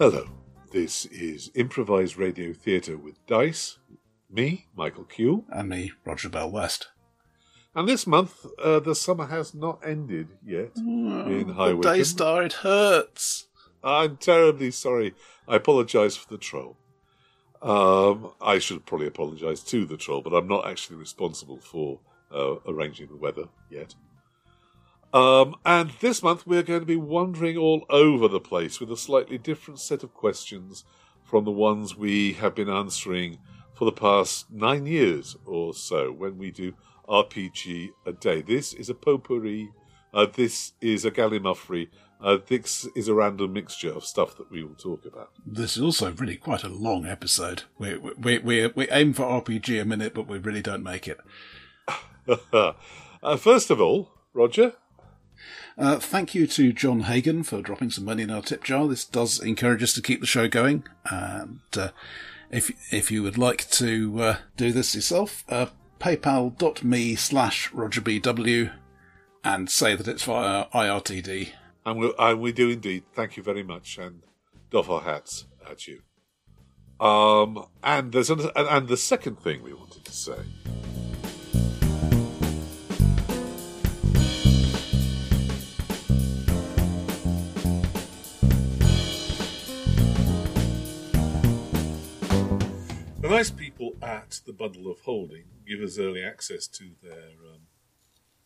Hello, this is improvised radio theatre with Dice, me, Michael Cule, And me, Roger Bell West. and this month uh, the summer has not ended yet in High the day star, it hurts. I'm terribly sorry. I apologise for the troll. Um, I should probably apologise to the troll, but I'm not actually responsible for uh, arranging the weather yet. Um, and this month we're going to be wandering all over the place with a slightly different set of questions from the ones we have been answering for the past nine years or so when we do RPG a day. This is a potpourri. Uh, this is a gallimaufry. Uh, this is a random mixture of stuff that we will talk about. This is also really quite a long episode. We we we we aim for RPG a minute, but we really don't make it. uh, first of all, Roger, Uh, thank you to John Hagan for dropping some money in our tip jar. This does encourage us to keep the show going. And uh, if if you would like to uh, do this yourself, uh, paypal.me slash rogerbw and say that it's via IRTD. and we, and we do indeed. Thank you very much, and doff our hats at you. Um, and there's an, and, and the second thing we wanted to say. Nice people at the Bundle of Holding give us early access to their um,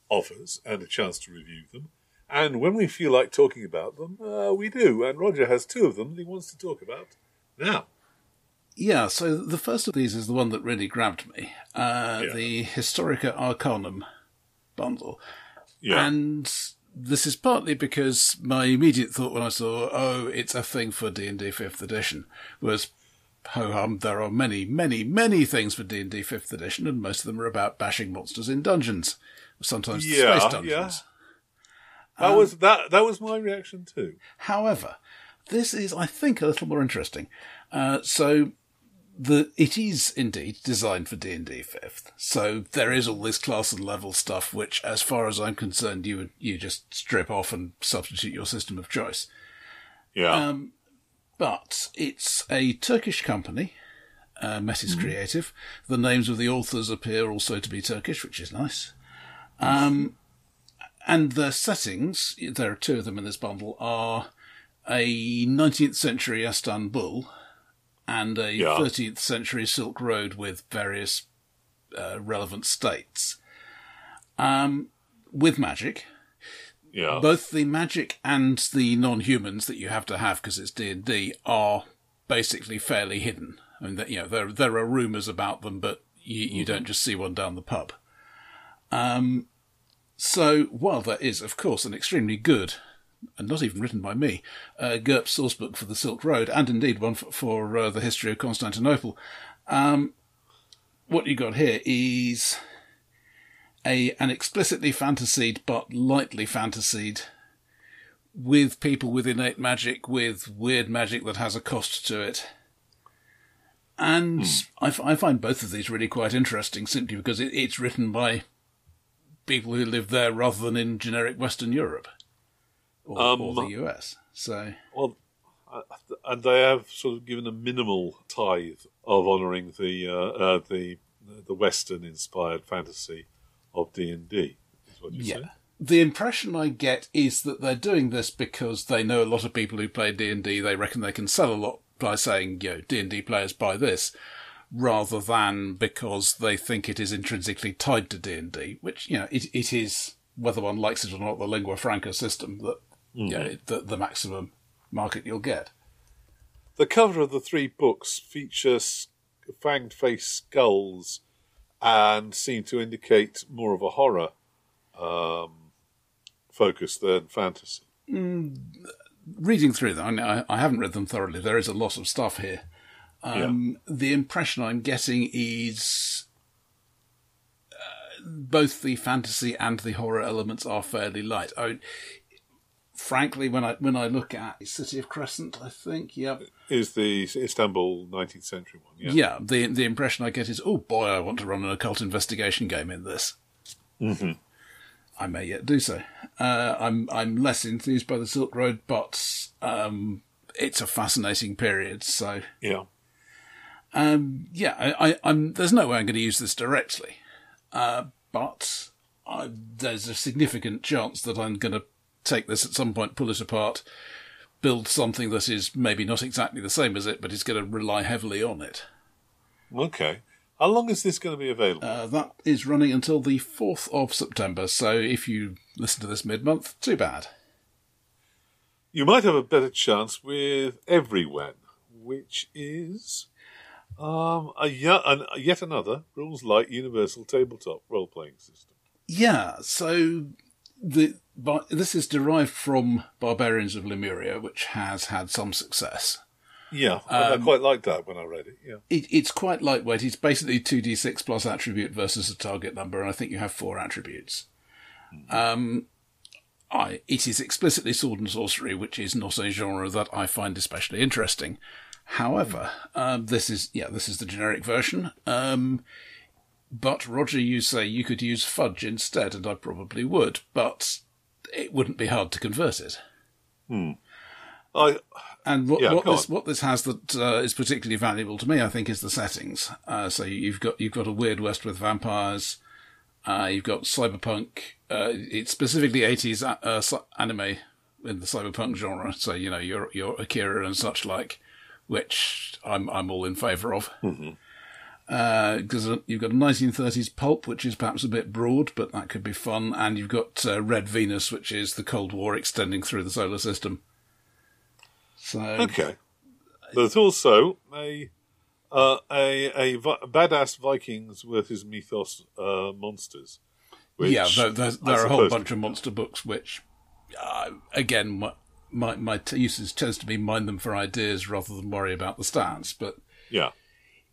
offers and a chance to review them. And when we feel like talking about them, uh, we do. And Roger has two of them that he wants to talk about now. Yeah, so the first of these is the one that really grabbed me. Uh, Yeah. The Historica Arcanum bundle. Yeah. And this is partly because my immediate thought when I saw, oh, it's a thing for D&D 5th edition, was, ho hum, there are many, many, many things for D&D 5th edition, and most of them are about bashing monsters in dungeons. Sometimes Yeah, space dungeons. yeah. that was that. That was my reaction too. However, this is, I think, a little more interesting. Uh, so, the it is indeed designed for D and D fifth. So there is all this class and level stuff, which, as far as I'm concerned, you would you just strip off and substitute your system of choice. Yeah. Um, but it's a Turkish company. Uh, Metis Creative. The names of the authors appear also to be Turkish, which is nice. Um, and the settings, there are two of them in this bundle, are a 19th century Istanbul and a Yeah. 13th century Silk Road with various uh, relevant states. Um, with magic, yeah. both the magic and the non-humans that you have to have because it's D and D are basically fairly hidden. I mean, that- you know, there there are rumours about them, but you, you don't just see one down the pub. Um, so while there is, of course, an extremely good and not even written by me, uh, GURPS sourcebook for the Silk Road, and indeed one for, for uh, the history of Constantinople. Um, what you got here is a an explicitly fantasied but lightly fantasied with people with innate magic, with weird magic that has a cost to it. And I, f- I find both of these really quite interesting simply because it, it's written by people who live there rather than in generic Western Europe or, Um, or the US. So, well, and they have sort of given a minimal tithe of honouring the uh, uh, the the Western-inspired fantasy of D and D. Is what you yeah. say? The impression I get is that they're doing this because they know a lot of people who play D and D. They reckon they can sell a lot by saying, "You know, D and D players buy this," rather than because they think it is intrinsically tied to D and D. Which you know, it it is whether one likes it or not. The lingua franca system that you know, hmm. the the maximum market you'll get. The cover of the three books features fanged face skulls and seem to indicate more of a horror um, focus than fantasy. reading through them, I, I, haven't read them thoroughly. There is a lot of stuff here. Um, The impression I'm getting is uh, both the fantasy and the horror elements are fairly light. I mean, frankly, when I when I look at City of Crescent, I think, yeah, Is the Istanbul 19th century one? Yeah. yeah, the the impression I get is, oh boy, I want to run an occult investigation game in this. Mm-hmm. I may yet do so. Uh, I'm I'm less enthused by the Silk Road, but um, it's a fascinating period. So Yeah. um, yeah, I, I, I'm there's no way I'm going to use this directly, uh, but I, there's a significant chance that I'm going to take this at some point, pull it apart, build something that is maybe not exactly the same as it, but is going to rely heavily on it. Okay. How long is this going to be available? Uh, that is running until the 4th of September, so if you listen to this mid month, too bad. you might have a better chance with Everywhen, which is um, a, an, yet another rules light universal tabletop role playing system. Yeah, so the but this is derived from Barbarians of Lemuria, which has had some success. Yeah, I- I quite liked that when I read it. Yeah. It, it's quite lightweight. It's basically 2d6 plus attribute versus a target number, and I think you have four attributes. Um, I, it is explicitly sword and sorcery, which is not a genre that I find especially interesting. However, um, this is yeah, this is the generic version. Um, but Roger, you say you could use fudge instead, and I probably would, but it wouldn't be hard to convert it. I, And what, Yeah, what this on. what this has that uh, is particularly valuable to me, I think, is the settings. Uh, so you've got you've got a weird west with vampires. Uh, you've got cyberpunk. Uh, it's specifically eighties uh, uh, anime in the cyberpunk genre. So you know your your Akira and such like, which I'm I'm all in favour of. Because you've got a 1930s pulp, which is perhaps a bit broad, but that could be fun. And you've got uh, Red Venus, which is the Cold War extending through the solar system. So okay. There's also a uh, a a vi- badass Vikings versus mythos uh, monsters. Which yeah, there, there's, there are a whole bunch of monster books which, uh, again, my, my my t- usage tends to be mind them for ideas rather than worry about the stats. But Yeah.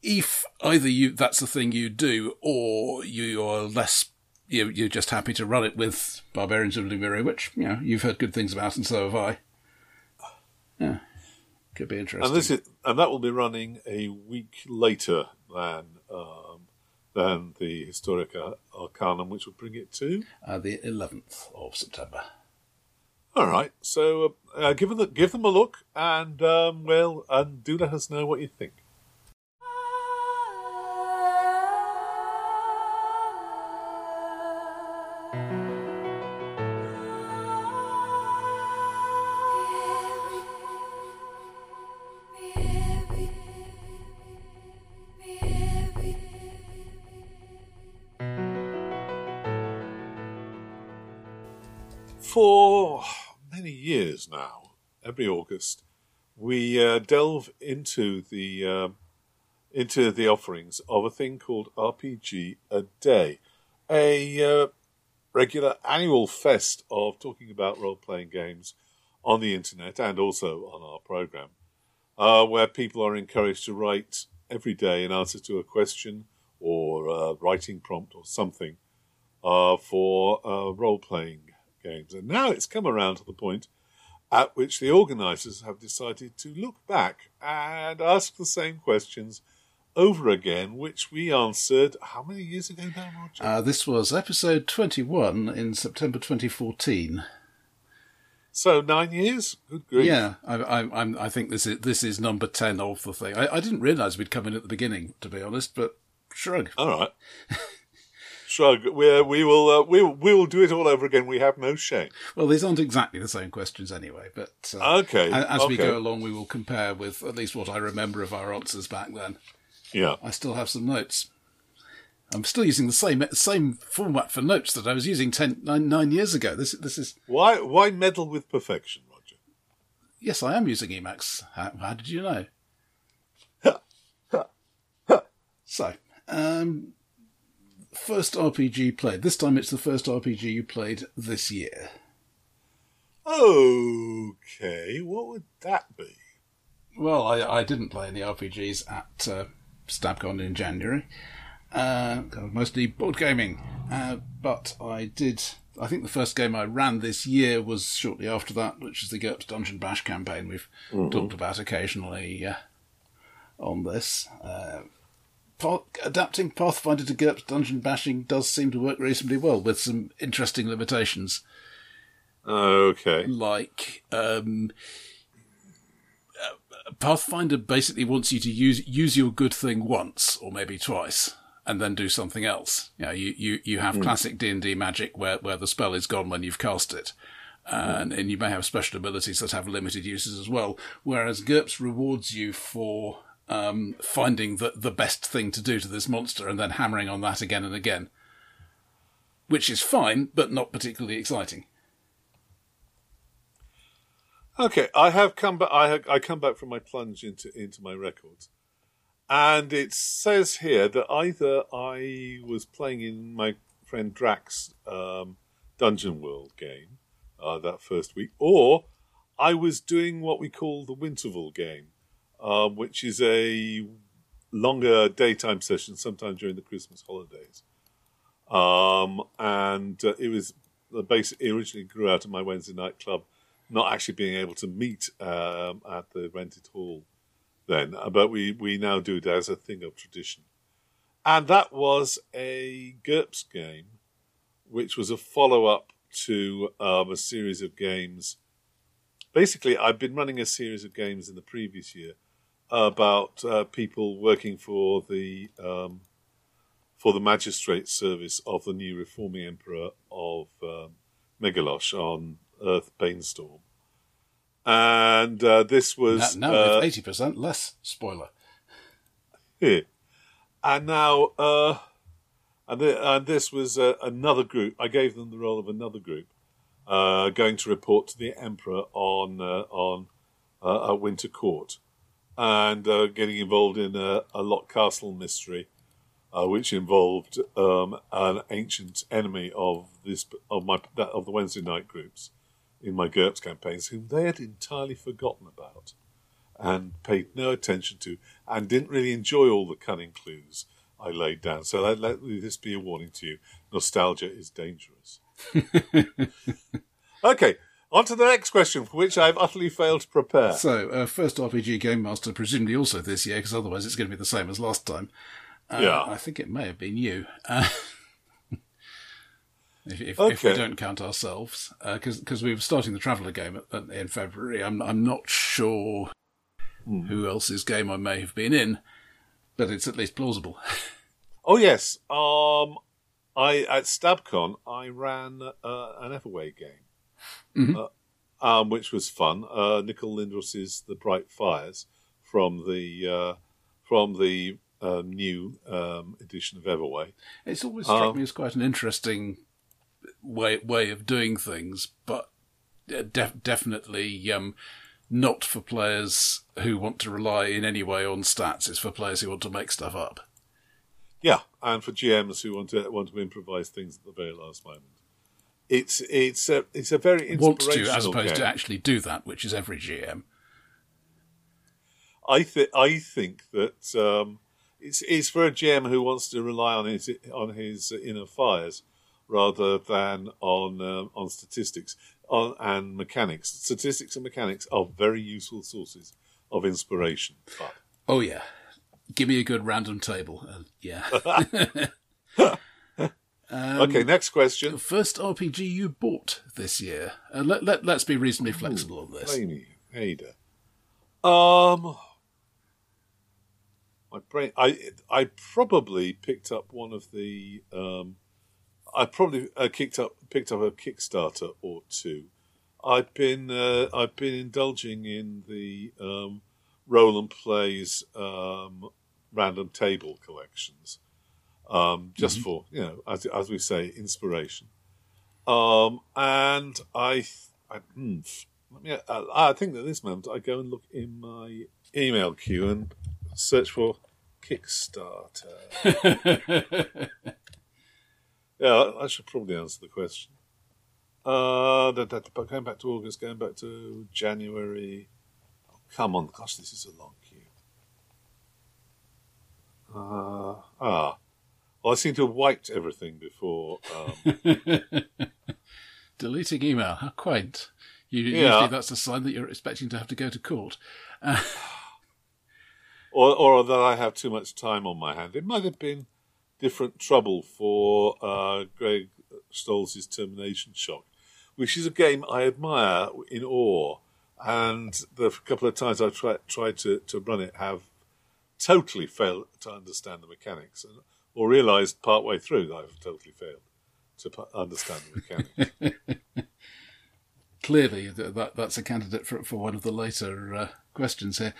If either you that's the thing you do, or you're less you you're just happy to run it with Barbarians of Lemuria, which you know you've heard good things about, and so have I. Yeah, could be interesting. And this is and that will be running a week later than um, than the Historica Arcanum, which will bring it to. uh, the 11th of September. All right, so uh, uh, give them the, give them a look, and um, well, and do let us know what you think. For many years now, every August, we uh, delve into the um into the offerings of a thing called RPG a Day, a uh, regular annual fest of talking about role playing games on the internet and also on our program, uh, where people are encouraged to write every day in answer to a question or a writing prompt or something uh, for uh, role playing games. And now it's come around to the point at which the organisers have decided to look back and ask the same questions over again, which we answered how many years ago now, Roger? Uh, this was episode 21 in September 2014. so nine years. Good grief! Yeah, I, I, I'm, I think this is this is number ten of the thing. I, I didn't realise we'd come in at the beginning, to be honest, but shrug. All right. Shrug. We we will uh, we we will do it all over again. We have no shame. Well, these aren't exactly the same questions anyway, but uh, Okay, a- as we go along, we will compare with at least what I remember of our answers back then. Yeah. I still have some notes. I'm still using the same same format for notes that I was using ten, nine, nine years ago. This this is Why why meddle with perfection, Roger? yes, I am using Emacs. How, how did you know? So, um, first RPG played. This time it's the first RPG you played this year. Okay, what would that be? Well, I, I didn't play any RPGs at uh, StabCon in January. Uh, mostly board gaming. Uh, but I did. I think the first game I ran this year was shortly after that, which is the GURPS Dungeon Bash campaign we've talked about occasionally uh, on this. Uh, adapting Pathfinder to GURPS Dungeon Bashing does seem to work reasonably well, with some interesting limitations Okay. like um, Pathfinder basically wants you to use use your good thing once or maybe twice, and then do something else. You know, you you, you have mm. classic D and D magic where where the spell is gone when you've cast it. and, and you may have special abilities that have limited uses as well. Whereas GURPS rewards you for um, finding the the best thing to do to this monster and then hammering on that again and again, which is fine but not particularly exciting. Okay, I have come back. I have, I come back from my plunge into into my records, and it says here that either I was playing in my friend Drax um, Dungeon World game uh, that first week, or I was doing what we call the Winterval game, um, which is a longer daytime session, sometime during the Christmas holidays. Um, and uh, it was the base originally grew out of my Wednesday night club, not actually being able to meet um, at the rented hall then, uh, but we, we now do it as a thing of tradition. And that was a GURPS game, which was a follow up to um, a series of games. Basically, I've been running a series of games in the previous year about uh, people working for the um, for the magistrate service of the new reforming emperor of um, Megalos on Yrth Banestorm. And uh, this was now, now uh, eighty percent less. Spoiler. Here, and now, uh, and, the, and this was uh, another group. I gave them the role of another group, uh, going to report to the emperor on uh, on a Winter Court and uh, getting involved in a, a Lock Castle mystery, uh, which involved um, an ancient enemy of this of my of the Wednesday night groups in my GURPS campaigns, whom they had entirely forgotten about and paid no attention to, and didn't really enjoy all the cunning clues I laid down. So let, let this be a warning to you: nostalgia is dangerous. okay, on to the next question, for which I've utterly failed to prepare. So, uh, first RPG Game Master, presumably also this year, because otherwise it's going to be the same as last time. Uh, yeah. I think it may have been you. Uh, if, if, okay. if, we don't count ourselves, because uh, we were starting the Traveller game at, at, in February. I'm, I'm not sure hmm. who else's game I may have been in, but it's at least plausible. oh yes, um, I at Stabcon I ran uh, an Everway game mm-hmm. uh, um, which was fun. Uh, Nicole Lindroos's The Bright Fires from the uh, from the uh, new um, edition of Everway. It's always struck um, me as quite an interesting way way of doing things, but uh, def- definitely um, not for players who want to rely in any way on stats. It's for players who want to make stuff up. Yeah, and for GMs who want to want to improvise things at the very last moment it's it's a it's a very inspirational want to as opposed game. to actually do that, which is every GM. I think I think that um, it's it's for a GM who wants to rely on his on his inner fires rather than on um, on statistics on, and mechanics. Statistics and mechanics are very useful sources of inspiration. But oh yeah, give me a good random table. Uh, yeah. Um, okay, next question. First RPG you bought this year. Uh, let, let, let's be reasonably flexible Ooh, on this. Blamey, Ada. Um, my brain. I I probably picked up one of the. Um, I probably uh, kicked up picked up a Kickstarter or two. I've been uh, I've been indulging in the um, Roland plays um, random table collections um, just mm-hmm. for you know, as as we say, inspiration. Um, and I, I, hmm, let me, uh, I think at this moment I go and look in my email queue and search for Kickstarter. yeah, I should probably answer the question. Uh, da, going back to August, going back to January. Oh, come on, gosh, this is a long queue. Uh, ah, well, I seem to have wiped everything before. Um... Deleting email. How quaint. You, yeah. Usually that's a sign that you're expecting to have to go to court. Uh... or, or that I have too much time on my hand. It might have been different trouble for uh, Greg Stolze's Termination Shock, which is a game I admire in awe and the couple of times I've tried tried to, to run it have totally failed to understand the mechanics, and, or realised partway through that I've totally failed to understand the mechanics. Clearly, that that's a candidate for for one of the later uh, questions here.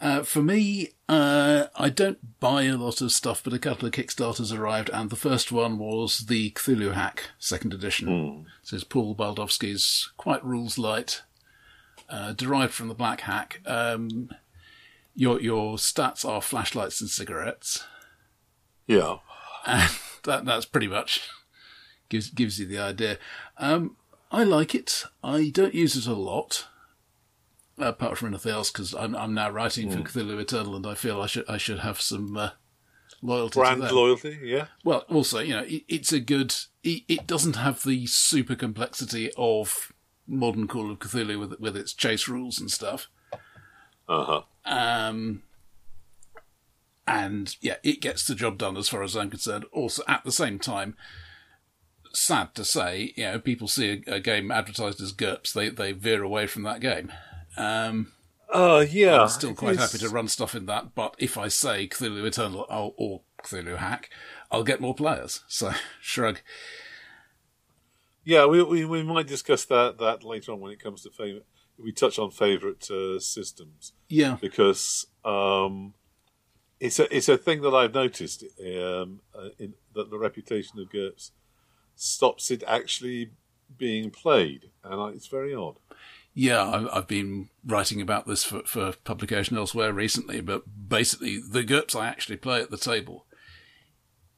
Uh, for me, uh, I don't buy a lot of stuff, but a couple of Kickstarters arrived, and the first one was the Cthulhu Hack second edition. Mm. So it's Paul Baldowski's quite rules light, uh, derived from the Black Hack. Um, your your stats are flashlights and cigarettes. Yeah, and that that's pretty much gives gives you the idea. Um, I like it. I don't use it a lot apart from anything else, because I'm, I'm now writing mm. for hmm. Cthulhu Eternal, and I feel I should I should have some uh, loyalty. Brand loyalty, yeah. Well, also, you know, it, it's a good. It, it, doesn't have the super complexity of modern Call of Cthulhu with with its chase rules and stuff. Uh huh. Um. And yeah, it gets the job done as far as I'm concerned. Also, at the same time, sad to say, you know, people see a, a game advertised as GURPS, they they veer away from that game. Um, uh, yeah. I'm still quite happy to run stuff in that, but if I say Cthulhu Eternal or, or Cthulhu Hack, I'll get more players. So, shrug. Yeah, we, we, we might discuss that, that later on when it comes to favorite. We touch on favorite uh, systems. Yeah. Because um, it's a it's a thing that I've noticed um, uh, in, that the reputation of GURPS stops it actually being played, and it's very odd. Yeah, I've been writing about this for, for publication elsewhere recently, but basically, the GURPS I actually play at the table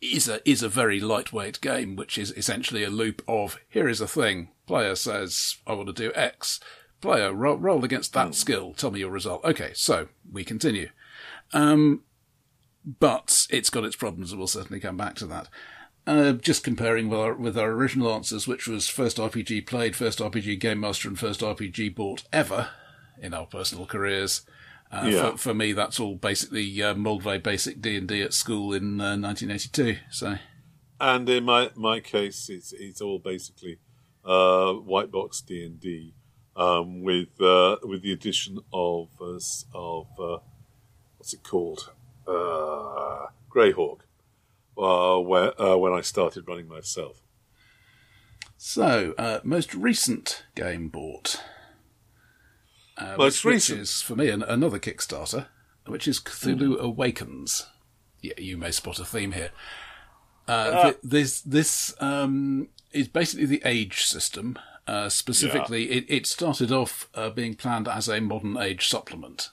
is a is a very lightweight game, which is essentially a loop of here is a thing. Player says, "I want to do X." Player roll, roll against that mm. skill. Tell me your result. Okay, so we continue. Um, but it's got its problems, and we'll certainly come back to that. Uh, just comparing with our, with our original answers, which was first RPG played, first RPG game master, and first RPG bought ever in our personal careers. Uh, yeah. for, for, me, that's all basically uh, Moldvay basic D and D at school in 1982. Uh, so, and in my my case, it's it's all basically uh, white box D and D um, with uh, with the addition of of what's it called, Greyhawk uh, where, uh, when I started running myself. So, uh, most recent game bought. Uh, most which, recent which is for me an, another Kickstarter, which is Cthulhu mm. Awakens. Yeah, you may spot a theme here. Uh, th- this this um, is basically the age system. Uh, specifically, yeah. it, it started off being planned as a modern age supplement.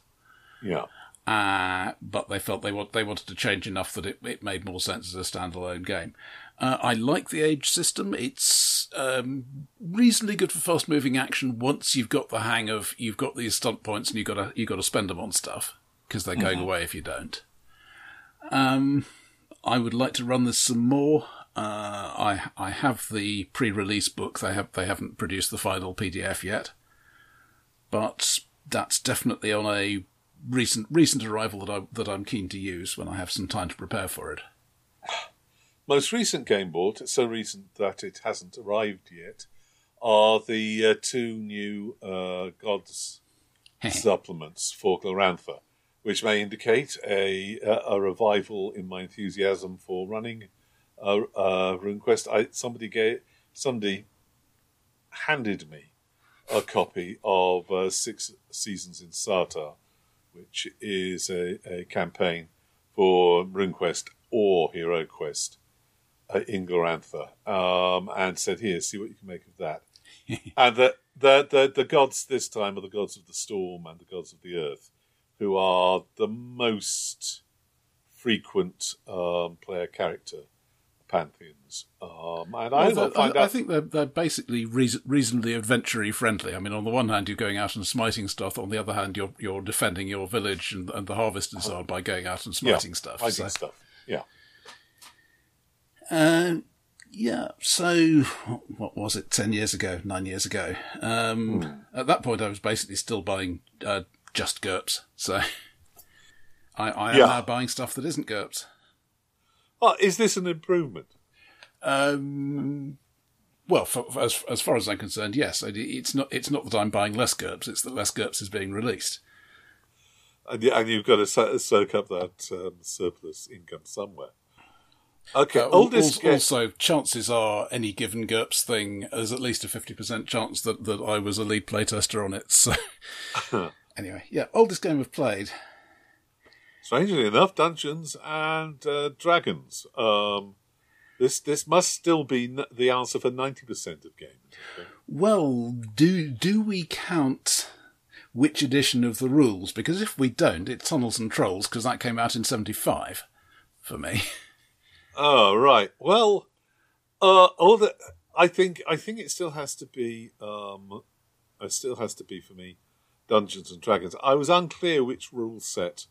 Yeah. Uh, but they felt they want, they wanted to change enough that it, it made more sense as a standalone game. Uh, I like the age system. It's um, reasonably good for fast moving action once you've got the hang of you've got these stunt points and you've got to you got to spend them on stuff because they're going mm-hmm. away if you don't. Um, I would like to run this some more. Uh, I I have the pre-release book. They have they haven't produced the final PDF yet, but that's definitely on a recent recent arrival that I that I'm keen to use when I have some time to prepare for it. Most recent game bought, so recent that it hasn't arrived yet, are the uh, two new uh, Gods supplements for Glorantha, which may indicate a a revival in my enthusiasm for running uh, uh, RuneQuest. I, somebody gave somebody handed me a copy of uh, Six Seasons in Sartar which is a, a campaign for RuneQuest or HeroQuest uh, in Glorantha, um, and said, "Here, see what you can make of that." and the, the the the gods this time are the gods of the storm and the gods of the earth, who are the most frequent um, player character pantheons. Um, and I, well, I, I, think they're, they're basically reason, reasonably adventure friendly. I mean, on the one hand, you're going out and smiting stuff. On the other hand, you're you're defending your village and, and the harvest and so on by going out and smiting yeah, stuff. Fighting so. stuff. Yeah. Uh, yeah. So, what was it? Ten years ago, nine years ago. Um, hmm. At that point, I was basically still buying uh, just GURPS. So, I, I am yeah. now buying stuff that isn't GURPS. Oh, is this an improvement? Um, Well, for, for, as as far as I'm concerned, yes. It's not it's not that I'm buying less GURPS; it's that less GURPS is being released. And, and you've got to soak up that um, surplus income somewhere. Okay, uh, oldest also, also, chances are any given GURPS thing, there's at least a 50% chance that, that I was a lead playtester on it. So, anyway, yeah, oldest game I've played. Strangely enough, Dungeons and uh, Dragons. Um, this this must still be n- the answer for 90% of games. Well, do do we count which edition of the rules? Because if we don't, it's Tunnels and Trolls, because that came out in 75 for me. Oh right. Well, uh, all the I think I think it still has to be. Um, it still has to be for me. Dungeons and Dragons. I was unclear which rule set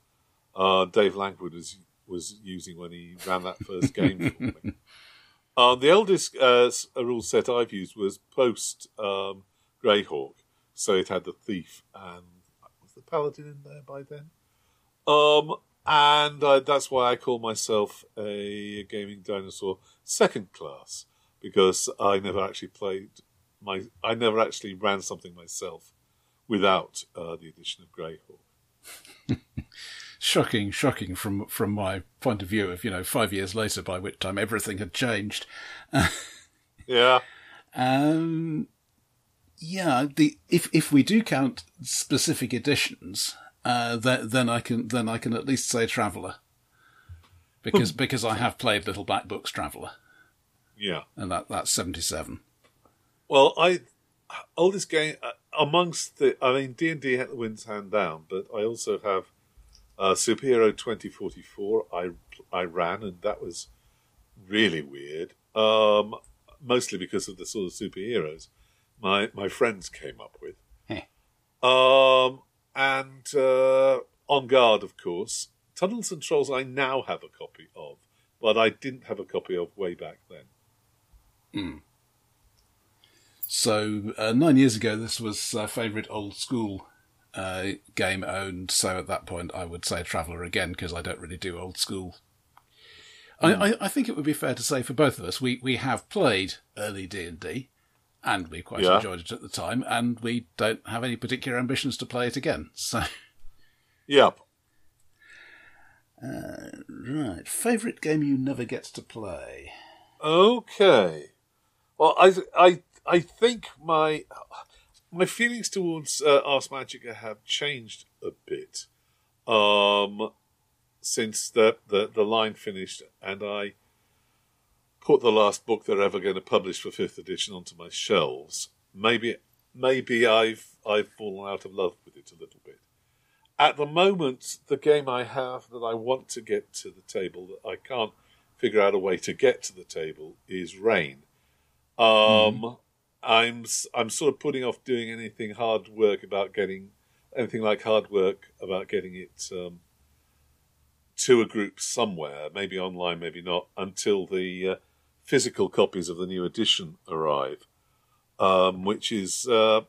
uh, Dave Langford was was using when he ran that first game for me. Uh, the eldest uh, rule set I've used was post um, Greyhawk, so it had the thief and was the paladin in there by then. Um, and uh, that's why I call myself a gaming dinosaur second class because I never actually played my I never actually ran something myself without uh, the addition of Greyhawk. shocking, shocking from from my point of view of you know five years later, by which time everything had changed. yeah. Um. Yeah. The if if we do count specific editions, uh, then, then I can then I can at least say Traveller, because because I have played Little Black Books Traveller. Yeah, and that that's seventy seven. Well, I oldest game uh, amongst the I mean D and D wins hand down, but I also have uh, Superhero twenty forty four. I I ran and that was really weird. Um, mostly because of the sort of superheroes my my friends came up with. Um, and uh, En Garde, of course. Tunnels and Trolls I now have a copy of, but I didn't have a copy of way back then. Mm. So uh, nine years ago, this was a favourite old school uh, game owned. So at that point, I would say Traveller again because I don't really do old school. Mm. I, hmm. I, I, think it would be fair to say for both of us, we, we have played early D and D, and we quite yeah. enjoyed it at the time, and we don't have any particular ambitions to play it again. So, yep. Uh, right, favorite game you never get to play. Okay. Well, I I I think my my feelings towards uh, Ars Magica have changed a bit um, since the, the the line finished, and I put the last book they're ever going to publish for fifth edition onto my shelves. Maybe maybe I've I've fallen out of love with it a little bit. At the moment, the game I have that I want to get to the table that I can't figure out a way to get to the table is Reign. Um, mm. I'm I'm sort of putting off doing anything hard work about getting anything like hard work about getting it um, to a group somewhere, maybe online, maybe not, until the uh, physical copies of the new edition arrive, um, which is uh,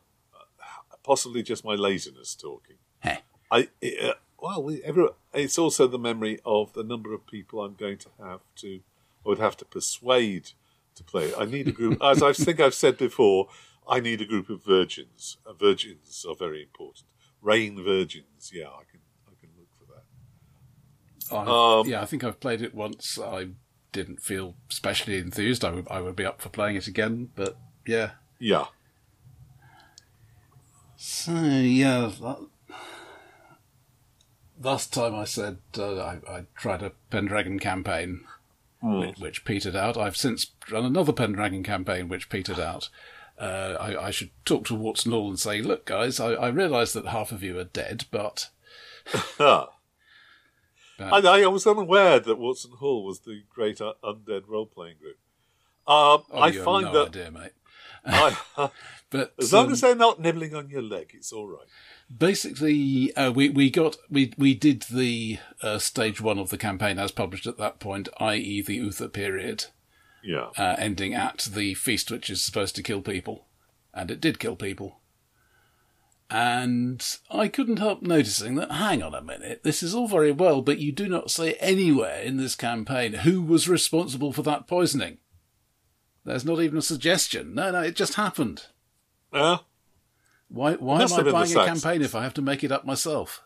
possibly just my laziness talking. Hey. I it, uh, well, every, it's also the memory of the number of people I'm going to have to, I would have to persuade to play. I need a group, as I think I've said before. I need a group of virgins. Uh, virgins are very important. Reign virgins, yeah, I can, I can look for that. Um, yeah, I think I've played it once. I didn't feel especially enthused. I would I would be up for playing it again, but yeah, yeah. So yeah, that, last time I said uh, I, I, tried a Pendragon campaign, mm. which, which, petered out. I've since run another Pendragon campaign, which petered out. Uh, I, I, should talk to Watson Hall and say, look, guys, I, I realise that half of you are dead, but I, I, was unaware that Watson Hall was the great uh, undead role playing group. Um, oh, I find no that idea, But as long um, as they're not nibbling on your leg, it's all right. Basically, uh, we we got we we did the uh, stage one of the campaign as published at that point, i.e., the Uther period. Yeah. Uh, ending at the feast, which is supposed to kill people, and it did kill people. And I couldn't help noticing that, hang on a minute, this is all very well, but you do not say anywhere in this campaign who was responsible for that poisoning. There's not even a suggestion. No, no, it just happened. Yeah. Why? Why am I have been the buying a Saxons. campaign if I have to make it up myself?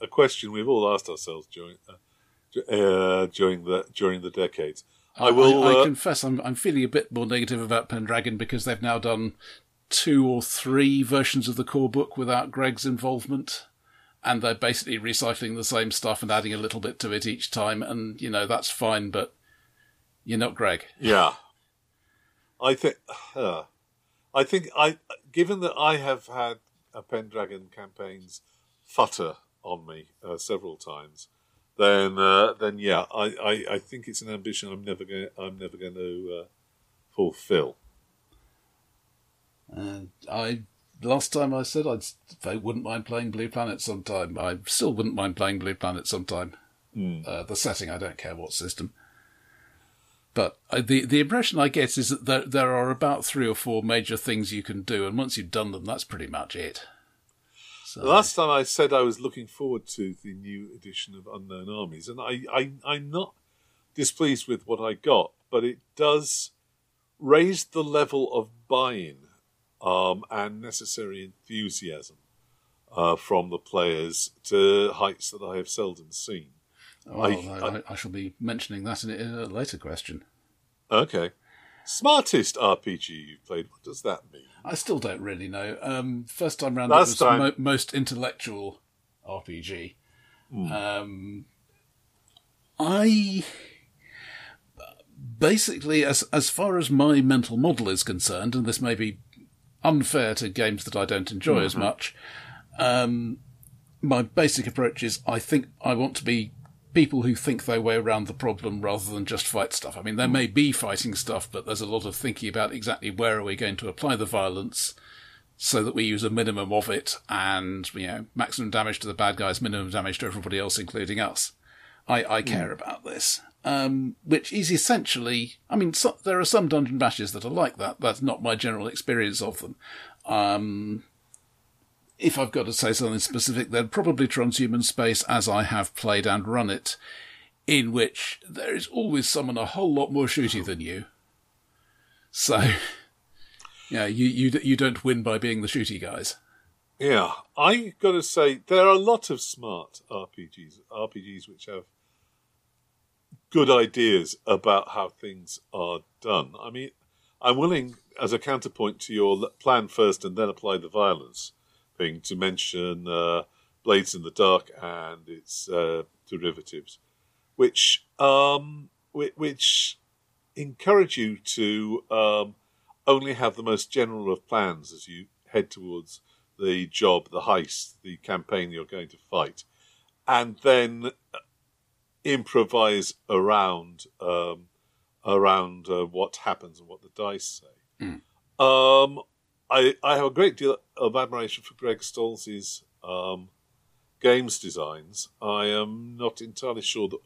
A question we've all asked ourselves during uh, uh, during the during the decades. I will. I, uh, confess, I'm I'm feeling a bit more negative about Pendragon because they've now done two or three versions of the core book without Greg's involvement, and they're basically recycling the same stuff and adding a little bit to it each time. And you know that's fine, but you're not Greg. Yeah, I think. Uh, I think I, given that I have had a Pendragon campaigns futter on me uh, several times, then uh, then yeah, I, I, I think it's an ambition I'm never going I'm never going to uh, fulfil. And I last time I said I'd I wouldn't mind playing Blue Planet sometime. I still wouldn't mind playing Blue Planet sometime. Uh, the setting, I don't care what system. But uh, the the impression I get is that there, there are about three or four major things you can do, and once you've done them, that's pretty much it. So, last time I said I was looking forward to the new edition of Unknown Armies, and I, I, I'm not displeased with what I got, but it does raise the level of buy-in um, and necessary enthusiasm uh, from the players to heights that I have seldom seen. Well, I- I, I, shall be mentioning that in, a later question. Okay. Smartest RPG you've played, what does that mean? I still don't really know. Um, first time round, Last it was time- Mo- most intellectual RPG. Um, I basically, as as far as my mental model is concerned, and this may be unfair to games that I don't enjoy as much. Um, my basic approach is I think I want to be people who think their way around the problem rather than just fight stuff. I mean, there may be fighting stuff, but there's a lot of thinking about exactly where are we going to apply the violence so that we use a minimum of it and, you know, maximum damage to the bad guys, minimum damage to everybody else, including us. I, I care about this. Um, which is essentially, I mean, so, there are some dungeon bashes that are like that. That's not my general experience of them. Um, if I've got to say something specific, then probably Transhuman Space as I have played and run it, in which there is always someone a whole lot more shooty than you. So, yeah, you, you, you don't win by being the shooty guys. Yeah, I got to say there are a lot of smart RPGs, RPGs which have good ideas about how things are done. I mean, I'm willing, as a counterpoint to your plan first and then apply the violence thing, to mention uh, Blades in the Dark and its uh, derivatives, which um, which, encourage you to um, only have the most general of plans as you head towards the job, the heist, the campaign you're going to fight, and then uh, improvise around um, around uh, what happens and what the dice say. Um, I I have a great deal of admiration for Greg Stolze's um, games designs. I am not entirely sure that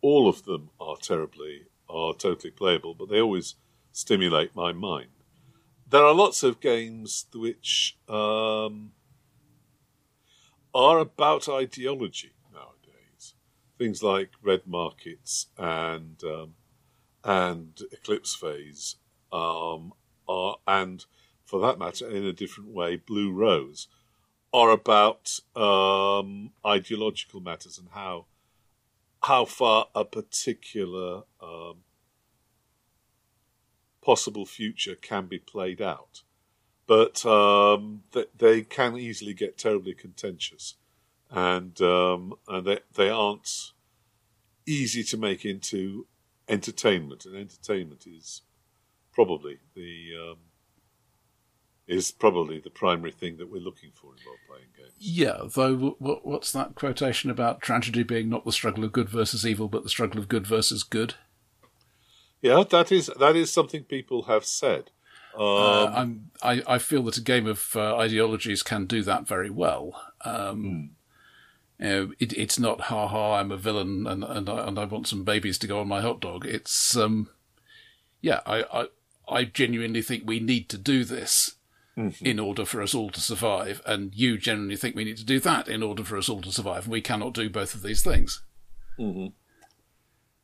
all of them are terribly are totally playable, but they always stimulate my mind there are lots of games which um, are about ideology nowadays. Things like Red Markets and um, and Eclipse Phase, um, are and for that matter, in a different way, Blue Rose, are about um, ideological matters and how how far a particular um, possible future can be played out. But um, th- they can easily get terribly contentious, and um, and they they aren't easy to make into entertainment. And entertainment is probably the um, is probably the primary thing that we're looking for in role playing games. Yeah, though, what, what's that quotation about tragedy being not the struggle of good versus evil, but the struggle of good versus good? Yeah, that is that is something people have said. Um, Uh, I'm, I, I feel that a game of uh, ideologies can do that very well. Um, you know, it, it's not ha ha, I'm a villain and and I, and I want some babies to go on my hot dog. It's um, yeah, I, I I genuinely think we need to do this in order for us all to survive, and you generally think we need to do that in order for us all to survive. And we cannot do both of these things.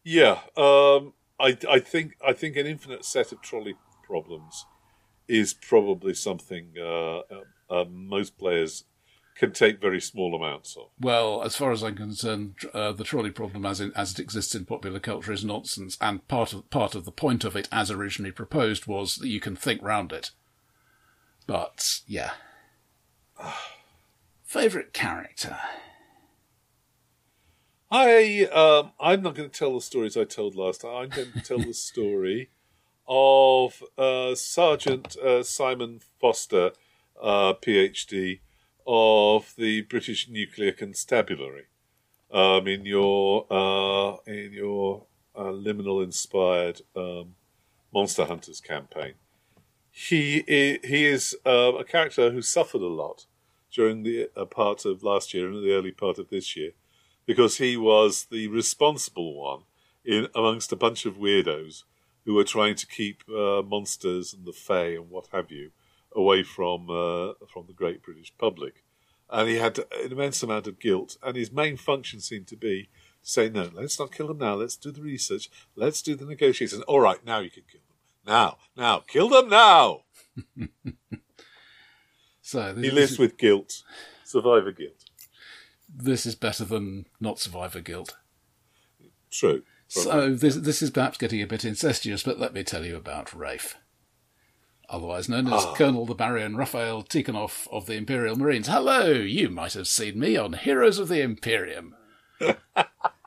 Yeah, um, I, I think I think an infinite set of trolley problems is probably something uh, uh, uh, most players can take very small amounts of. Well, as far as I'm concerned, uh, the trolley problem, as it, as it exists in popular culture, is nonsense. And part of part of the point of it, as originally proposed, was that you can think round it. But yeah, favorite character. I um, I'm not going to tell the stories I told last time. I'm going to tell the story of uh, Sergeant uh, Simon Foster, uh, PhD, of the British Nuclear Constabulary. Um, in your uh, in your uh, liminal inspired um, Monster Hunters campaign, he he is uh, a character who suffered a lot during the part of last year and the early part of this year because he was the responsible one in amongst a bunch of weirdos who were trying to keep uh, monsters and the Fae and what have you away from uh, from the great British public. And he had an immense amount of guilt, and his main function seemed to be to say, "No, let's not kill them now. Let's do the research. Let's do the negotiations. All right, now you can kill. Now, now, kill them now." so he lives is... with guilt, survivor guilt this is better than not survivor guilt. True. So this this is perhaps getting a bit incestuous, but let me tell you about Rafe, otherwise known as ah. Colonel the Baron Raphael Tikhonov of the Imperial Marines. Hello, you might have seen me on Heroes of the Imperium.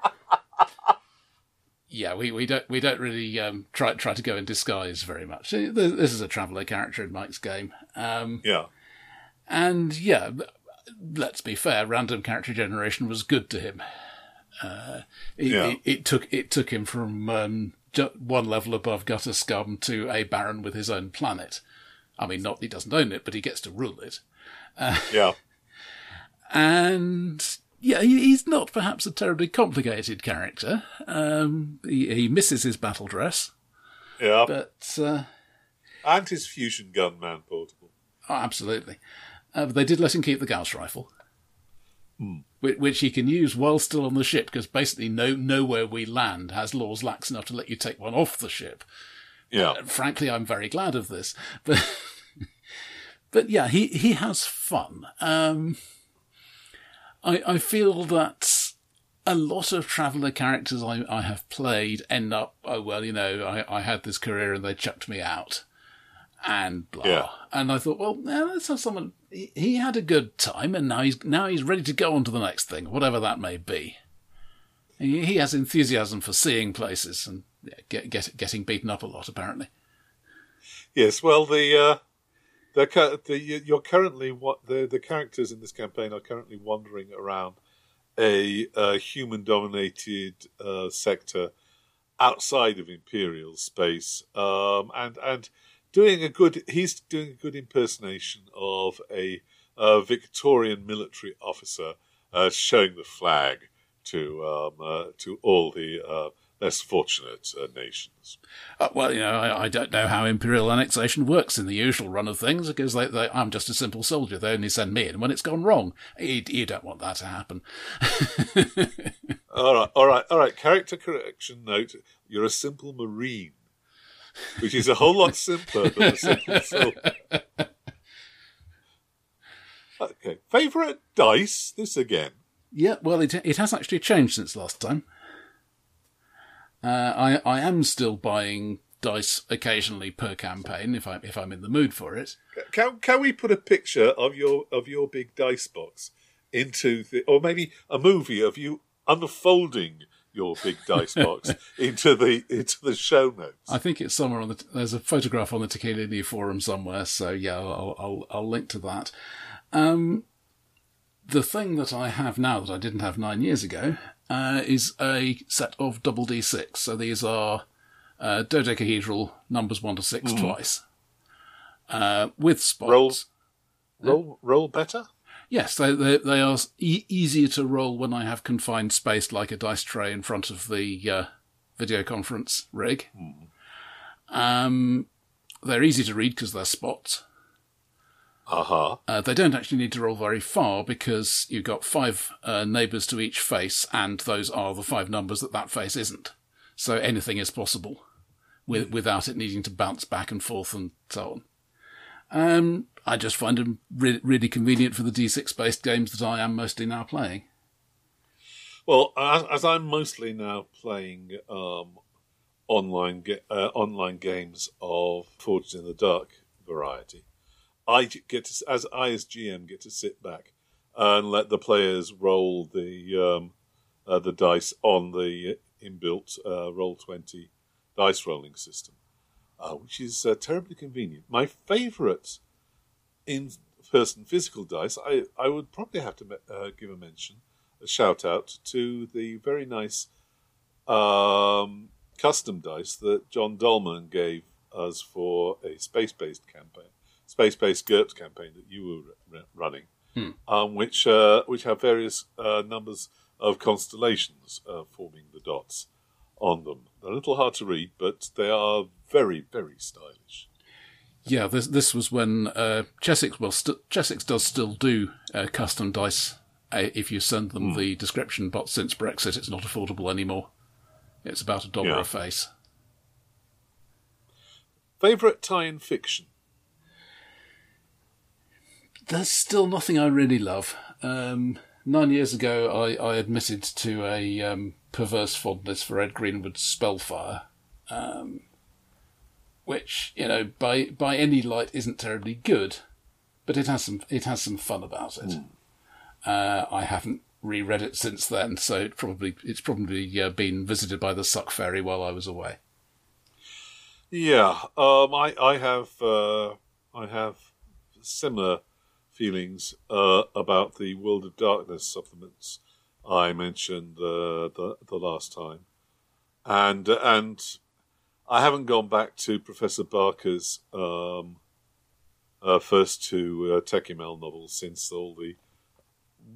yeah, we, we don't we don't really um, try try to go in disguise very much. This is a traveller character in Mike's game. Um, yeah, and yeah, let's be fair, random character generation was good to him. Uh, it, yeah. it, it, took it took him from um, one level above gutter scum to a baron with his own planet. I mean, not he doesn't own it, but he gets to rule it. Uh, yeah, and yeah, he's not perhaps a terribly complicated character. Um, he, he, misses his battle dress. Yeah, but uh, and his fusion gun man portable. Oh, absolutely. Uh, but they did let him keep the Gauss rifle, hmm. which, which, he can use while still on the ship, because basically no nowhere we land has laws lax enough to let you take one off the ship. Yeah. Uh, frankly, I'm very glad of this, but but yeah, he he has fun. Um, I I feel that a lot of traveller characters I, I have played end up, oh, well, you know, I, I had this career and they chucked me out and blah. Yeah. And I thought, well, now let's have someone. He, he, had a good time, and now he's now he's ready to go on to the next thing, whatever that may be. He, he has enthusiasm for seeing places and yeah, get, get, getting beaten up a lot, apparently. Yes, well, the uh, the, the you're currently what the the characters in this campaign are currently wandering around a, a human dominated uh, sector outside of imperial space, um, and and doing a good. He's doing a good impersonation of a, a Victorian military officer uh, showing the flag to um, uh, to all the uh, less fortunate uh, nations. Uh, well, you know, I, I, don't know how imperial annexation works in the usual run of things because they, they, I'm just a simple soldier. They only send me in when it's gone wrong. You, you don't want that to happen. all right, all right, all right. Character correction note: You're a simple marine which is a whole lot simpler than a simple film. Okay, favourite dice? This again. Yeah, well, it it has actually changed since last time. Uh, I I am still buying dice occasionally per campaign if I if I'm in the mood for it. Can can we put a picture of your of your big dice box into the or maybe a movie of you unfolding your big dice box into the into the show notes. I think it's somewhere on the. There's a photograph on the Tequila forum somewhere, so yeah, I'll I'll, I'll link to that. Um, the thing that I have now that I didn't have nine years ago uh, is a set of double D six. So these are uh, dodecahedral numbers one to six mm. twice, uh, with spots. Roll, roll, roll better. Yes, they they, they are e- easier to roll when I have confined space, like a dice tray in front of the uh, video conference rig. Mm. Um, they're easy to read because they're spots. Uh-huh. Uh, they don't actually need to roll very far because you've got five uh, neighbours to each face, and those are the five numbers that that face isn't. So anything is possible. with, without it needing to bounce back and forth and so on. Um, I just find them re- really convenient for the D6 based games that I am mostly now playing. Well, as, as I'm mostly now playing um, online ga- uh, online games of Forged in the Dark variety, I get to, as I as GM get to sit back and let the players roll the um, uh, the dice on the inbuilt uh, roll twenty dice rolling system, uh, which is uh, terribly convenient. My favourite in-person physical dice, I I would probably have to uh, give a mention, a shout out to the very nice um, custom dice that John Dolman gave us for a space-based campaign, space-based GURPS campaign that you were running, hmm. um, which uh, which have various uh, numbers of constellations uh, forming the dots on them. They're a little hard to read, but they are very, very stylish. Yeah, this this was when uh, Chessex well st- Chessex does still do uh, custom dice. Uh, if you send them Mm. the description, but since Brexit, it's not affordable anymore. It's about a dollar Yeah. a face. Favorite tie-in fiction? There's still nothing I really love. Um, nine years ago, I, I admitted to a um, perverse fondness for Ed Greenwood's Spellfire, um, which you know by by any light isn't terribly good, but it has some it has some fun about it. Uh, I haven't reread it since then, so it probably it's probably uh, been visited by the Suck Fairy while I was away. Yeah, um, I I have uh, I have similar feelings uh, about the World of Darkness supplements I mentioned uh, the the last time, and and I haven't gone back to Professor Barker's um, uh, first two uh, Tékumel novels since all the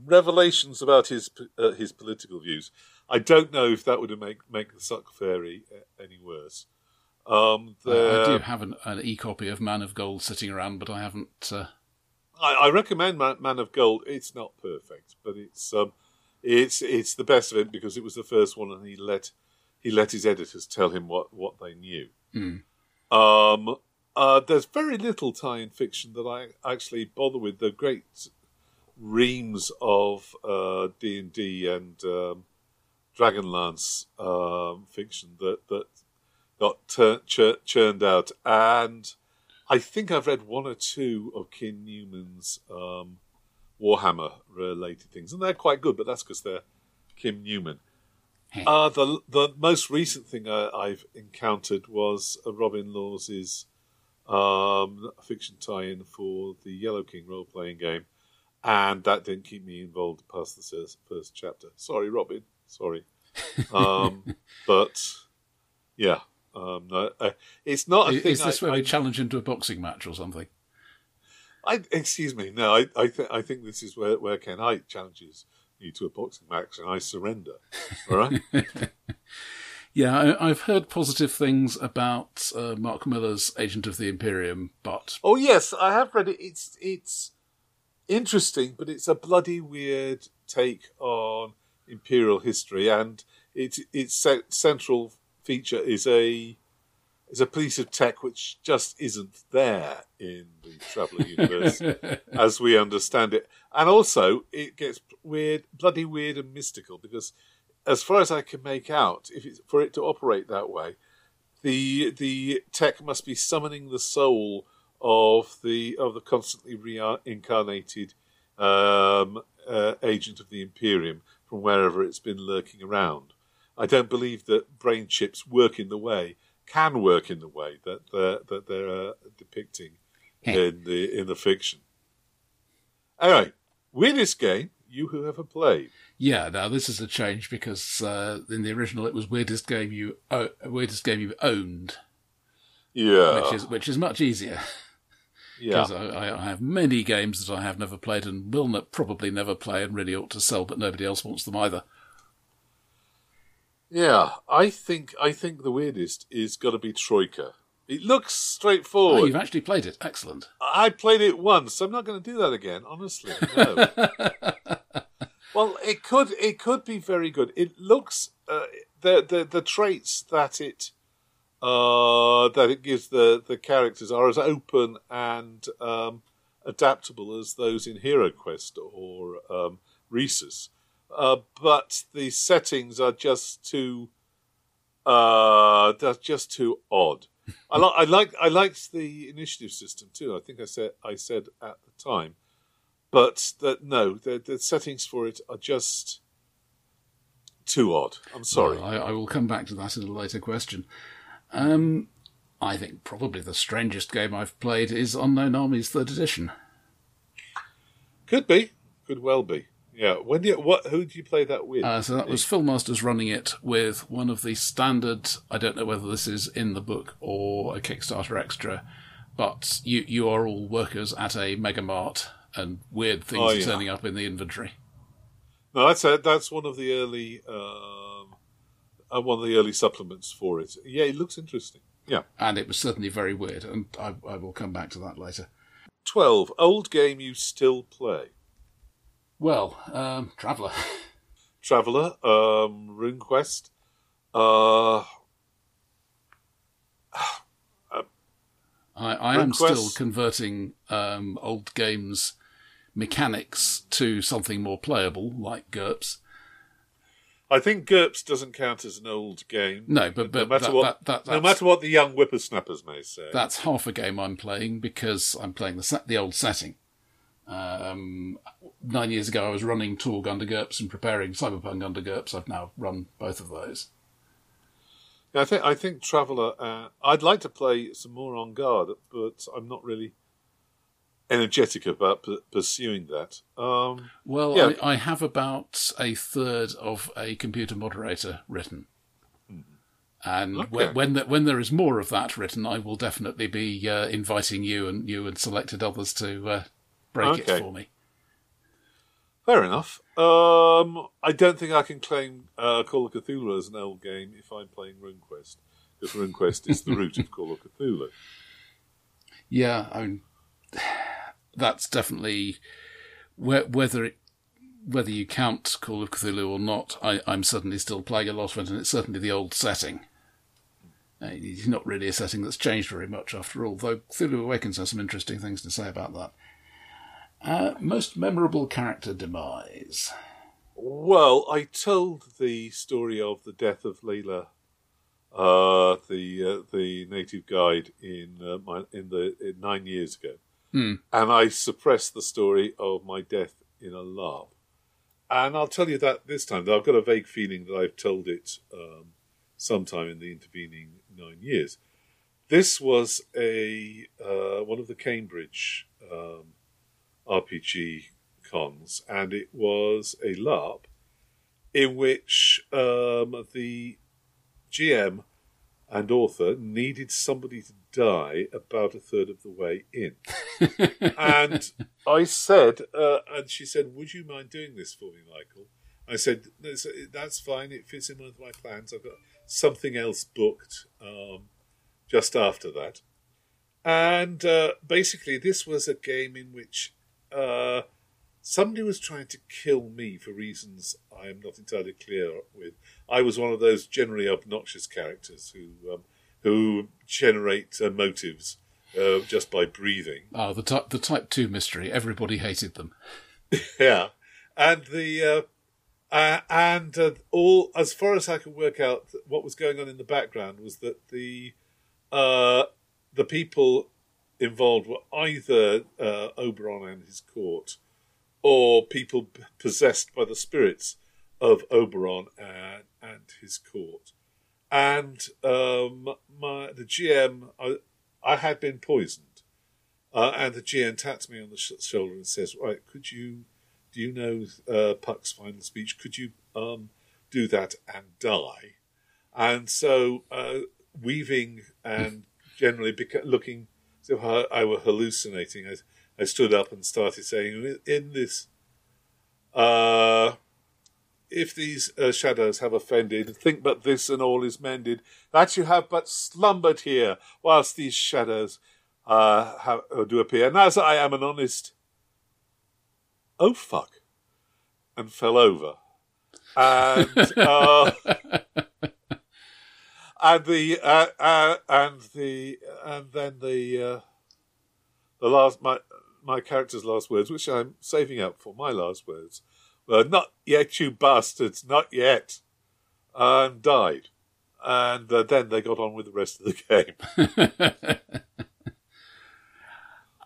revelations about his uh, his political views. I don't know if that would make make the Suck Fairy uh, any worse. Um, I, I do have an, an e-copy of Man of Gold sitting around, but I haven't. Uh, I, I recommend Man, Man of Gold. It's not perfect, but it's um, it's it's the best of it because it was the first one, and he let he let his editors tell him what what they knew. Hmm. Um, uh, there's very little tie-in fiction that I actually bother with. The great reams of uh, D and D and um, Dragonlance um, fiction that that got tur- chur- churned out, and I think I've read one or two of Kim Newman's um, Warhammer related things, and they're quite good. But that's because they're Kim Newman. Uh, the the most recent thing I, I've encountered was uh, Robin Laws's um, fiction tie-in for the Yellow King role-playing game, and that didn't keep me involved past the first, first chapter. Sorry, Robin. Sorry, um, but yeah, um, no, uh, it's not a is thing. is this I, where I, we challenge him to a boxing match or something? I, excuse me. No, I I, th- I think this is where where Ken Hite challenges you to a boxing match, and I surrender. All right. Yeah, I, I've heard positive things about uh, Marc Miller's Agent of the Imperium, but Oh yes, I have read it. It's it's interesting, but it's a bloody weird take on imperial history, and its its central feature is a is a piece of tech which just isn't there in the Traveller universe as we understand it, and also it gets weird, bloody weird and mystical because, as far as I can make out, if it's for it to operate that way, the the tech must be summoning the soul of the of the constantly reincarnated um, uh, agent of the Imperium from wherever it's been lurking around. I don't believe that brain chips work in the way can work in the way that they're, that they're uh, depicting in the in the fiction. Anyway, weirdest game you who have ever played. yeah, now this is a change because uh, in the original it was weirdest game you o- weirdest game you owned, Yeah, which is which is much easier yeah. because I, I I have many games that I have never played and will not, probably never play and really ought to sell, but nobody else wants them either. Yeah, I think I think the weirdest is going to be Troika. It looks straightforward. Oh, you've actually played it. Excellent. I played it once. so I'm not going to do that again. Honestly, no. well, it could it could be very good. It looks uh, the the the traits that it uh, that it gives the, the characters are as open and um, adaptable as those in Hero Quest or um, Risus. Uh, but the settings are just too uh, they're just too odd. I, li- I like I liked the initiative system too. I think I said I said at the time, but that no, the, the settings for it are just too odd. I'm sorry. Well, I, I, will come back to that in a later question. Um, I think probably the strangest game I've played is Unknown Armies Third Edition. Could be, could well be. Yeah. When what? Who do you play that with? Uh, so that was Phil Masters running it with one of the standard. I don't know whether this is in the book or a Kickstarter extra, but you you are all workers at a mega mart, and weird things oh, yeah. are turning up in the inventory. No, that's a, that's one of the early um, uh, one of the early supplements for it. Yeah, it looks interesting. Yeah, and it was certainly very weird, and I, I will come back to that later. Twelve old game you still play. Well, um, Traveller. Traveller, um, RuneQuest. Uh, I, I am still converting um, old games mechanics to something more playable, like GURPS. I think GURPS doesn't count as an old game. No, but, but no matter that, what, that, that, no matter what the young whippersnappers may say, that's half a game I'm playing because I'm playing the the old setting. Um, nine years ago, I was running Torg under GURPS and preparing Cyberpunk under GURPS. I've now run both of those. Yeah, I think I think Traveller. Uh, I'd like to play some more En Garde, but I'm not really energetic about p- pursuing that. Um, well, yeah. I, I, have about a third of a computer moderator written. Hmm. And okay. when when, the, when, there is more of that written, I will definitely be uh, inviting you and you and selected others to uh, break okay. it for me. Fair enough. Um, I don't think I can claim uh, Call of Cthulhu as an old game if I'm playing RuneQuest, because RuneQuest is the root of Call of Cthulhu. Yeah, I mean, that's definitely whether it, whether you count Call of Cthulhu or not. I, am certainly still playing a lot of it, and it's certainly the old setting. Uh, it's not really a setting that's changed very much after all, though Cthulhu Awakens has some interesting things to say about that. Uh, most memorable character demise. Well, I told the story of the death of Layla, uh, the uh, the native guide in uh, my in the in nine years ago, mm. and I suppressed the story of my death in a lab. And I'll tell you that this time, though I've got a vague feeling that I've told it um, sometime in the intervening nine years. This was a uh, one of the Cambridge um, RPG cons, and it was a LARP in which um, the GM and author needed somebody to die about a third of the way in. and I said, uh, and she said, Would you mind doing this for me, Michael? I said, That's fine. It fits in with my plans. I've got something else booked um, just after that. And uh, basically, this was a game in which uh, somebody was trying to kill me for reasons I am not entirely clear with. I was one of those generally obnoxious characters who um, who generate uh, motives uh, just by breathing. Oh, the type the type two mystery. Everybody hated them. yeah, and the uh, uh, and uh, all as far as I could work out, what was going on in the background was that the uh, the people involved were either uh, Oberon and his court, or people possessed by the spirits of Oberon and, and his court. And um, my the GM, I, I had been poisoned, uh, and the GM taps me on the sh- shoulder and says, "Right, could you, do you know uh, Puck's final speech? Could you um, do that and die?" And so, uh, weaving and generally beca- looking if I, I were hallucinating, I, I stood up and started saying, in this, uh, if these uh, shadows have offended, think but this and all is mended, that you have but slumbered here, whilst these shadows uh, have, uh, do appear. And as I am an honest, oh fuck, and fell over. And uh, and the uh, uh, and the and then the uh, the last my my character's last words, which I'm saving up for my last words, were "Not yet, you bastards, not yet," and died. And uh, then they got on with the rest of the game.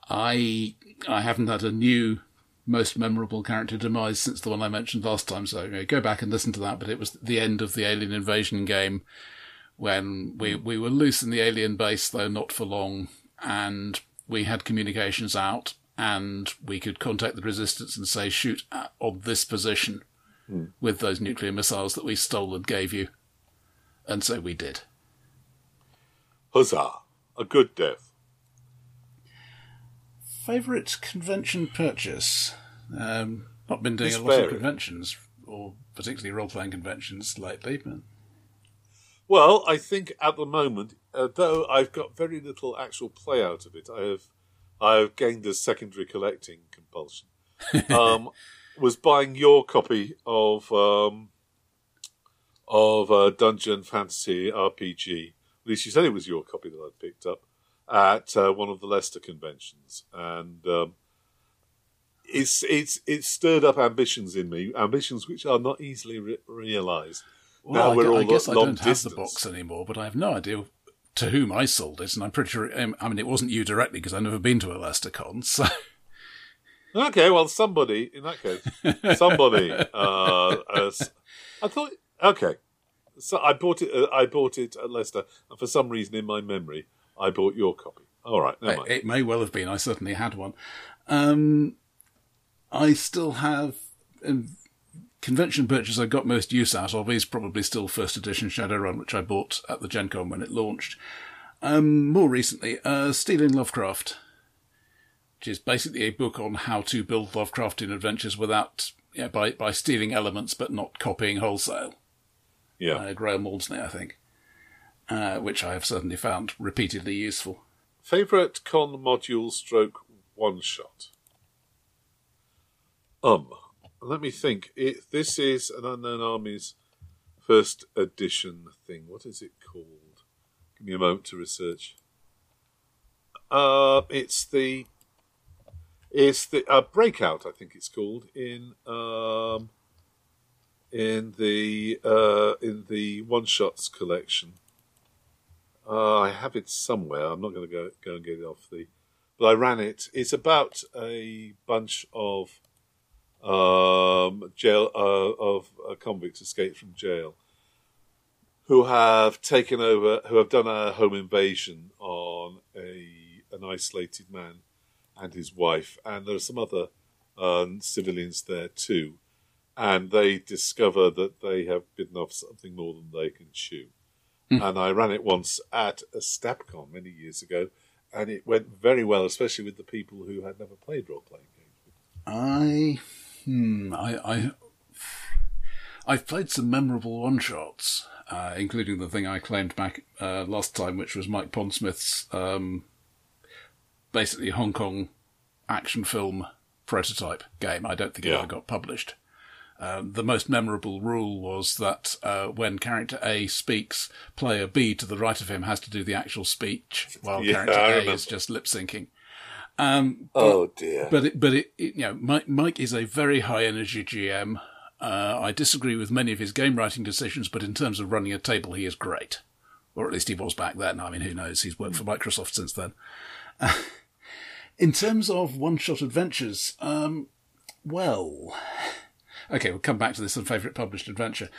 I I haven't had a new most memorable character demise since the one I mentioned last time. So you know, go back and listen to that. But it was the end of the Alien Invasion game when we we were loose in the alien base, though not for long, and we had communications out, and we could contact the resistance and say shoot at, on this position Hmm. with those nuclear missiles that we stole and gave you, and so we did. Huzzah! A good death. Favorite convention purchase? Um, not been doing It's a lot of conventions, or particularly role playing conventions lately. But Well, I think at the moment, uh, though I've got very little actual play out of it, I have I have gained a secondary collecting compulsion. Um, was buying your copy of um, of uh, Dungeon Fantasy RPG. At least you said it was your copy that I'd picked up at uh, one of the Leicester conventions, and um, it's it's it's stirred up ambitions in me, ambitions which are not easily re- realised. Well, now I, I guess I don't distance. have the box anymore, but I have no idea to whom I sold it, and I'm pretty sure. Um, I mean, it wasn't you directly because I've never been to a Leicester con. So Okay, well, somebody in that case, somebody. uh, uh, I thought. Okay, so I bought it. Uh, I bought it at Leicester, and for some reason in my memory, I bought your copy. All right, never it, mind. it may well have been. I certainly had one. Um, I still have. Um, Convention purchase I got most use out of is probably still first edition Shadowrun, which I bought at the Gen Con when it launched. Um, more recently, uh, Stealing Lovecraft, which is basically a book on how to build Lovecraftian adventures without, yeah, by, by stealing elements but not copying wholesale. yeah, Uh, Graham Walmsley, I think, uh, which I have certainly found repeatedly useful. favorite con module stroke one shot. Um, let me think. It, this is an Unknown Armies first edition thing. What is it called? Give me a moment to research. Uh, it's the it's the uh, breakout. I think it's called in um, in the uh, in the one shots collection. Uh, I have it somewhere. I'm not going to go go and get it off the. But I ran it. It's about a bunch of um, jail uh, of uh, convicts escaped from jail who have taken over, who have done a home invasion on a an isolated man and his wife, and there are some other um, civilians there too, and they discover that they have bitten off something more than they can chew. And I ran it once at a StepCon many years ago, and it went very well, especially with the people who had never played role playing games. I, hmm, I, I, I've played some memorable one shots, uh, including the thing I claimed back uh, last time, which was Mike Pondsmith's um, basically Hong Kong action film prototype game. I don't think it ever got published. Um, the most memorable rule was that uh, when character A speaks, player B to the right of him has to do the actual speech, while Yeah, character I A remember. is just lip syncing. Um, Oh dear! but it, but it, it, you know, Mike, Mike is a very high energy GM. Uh, I disagree with many of his game writing decisions, but in terms of running a table, he is great, or at least he was back then. I mean, who knows? He's worked for Microsoft since then. in terms of one-shot adventures, um, well, okay, we'll come back to this on favourite published adventure.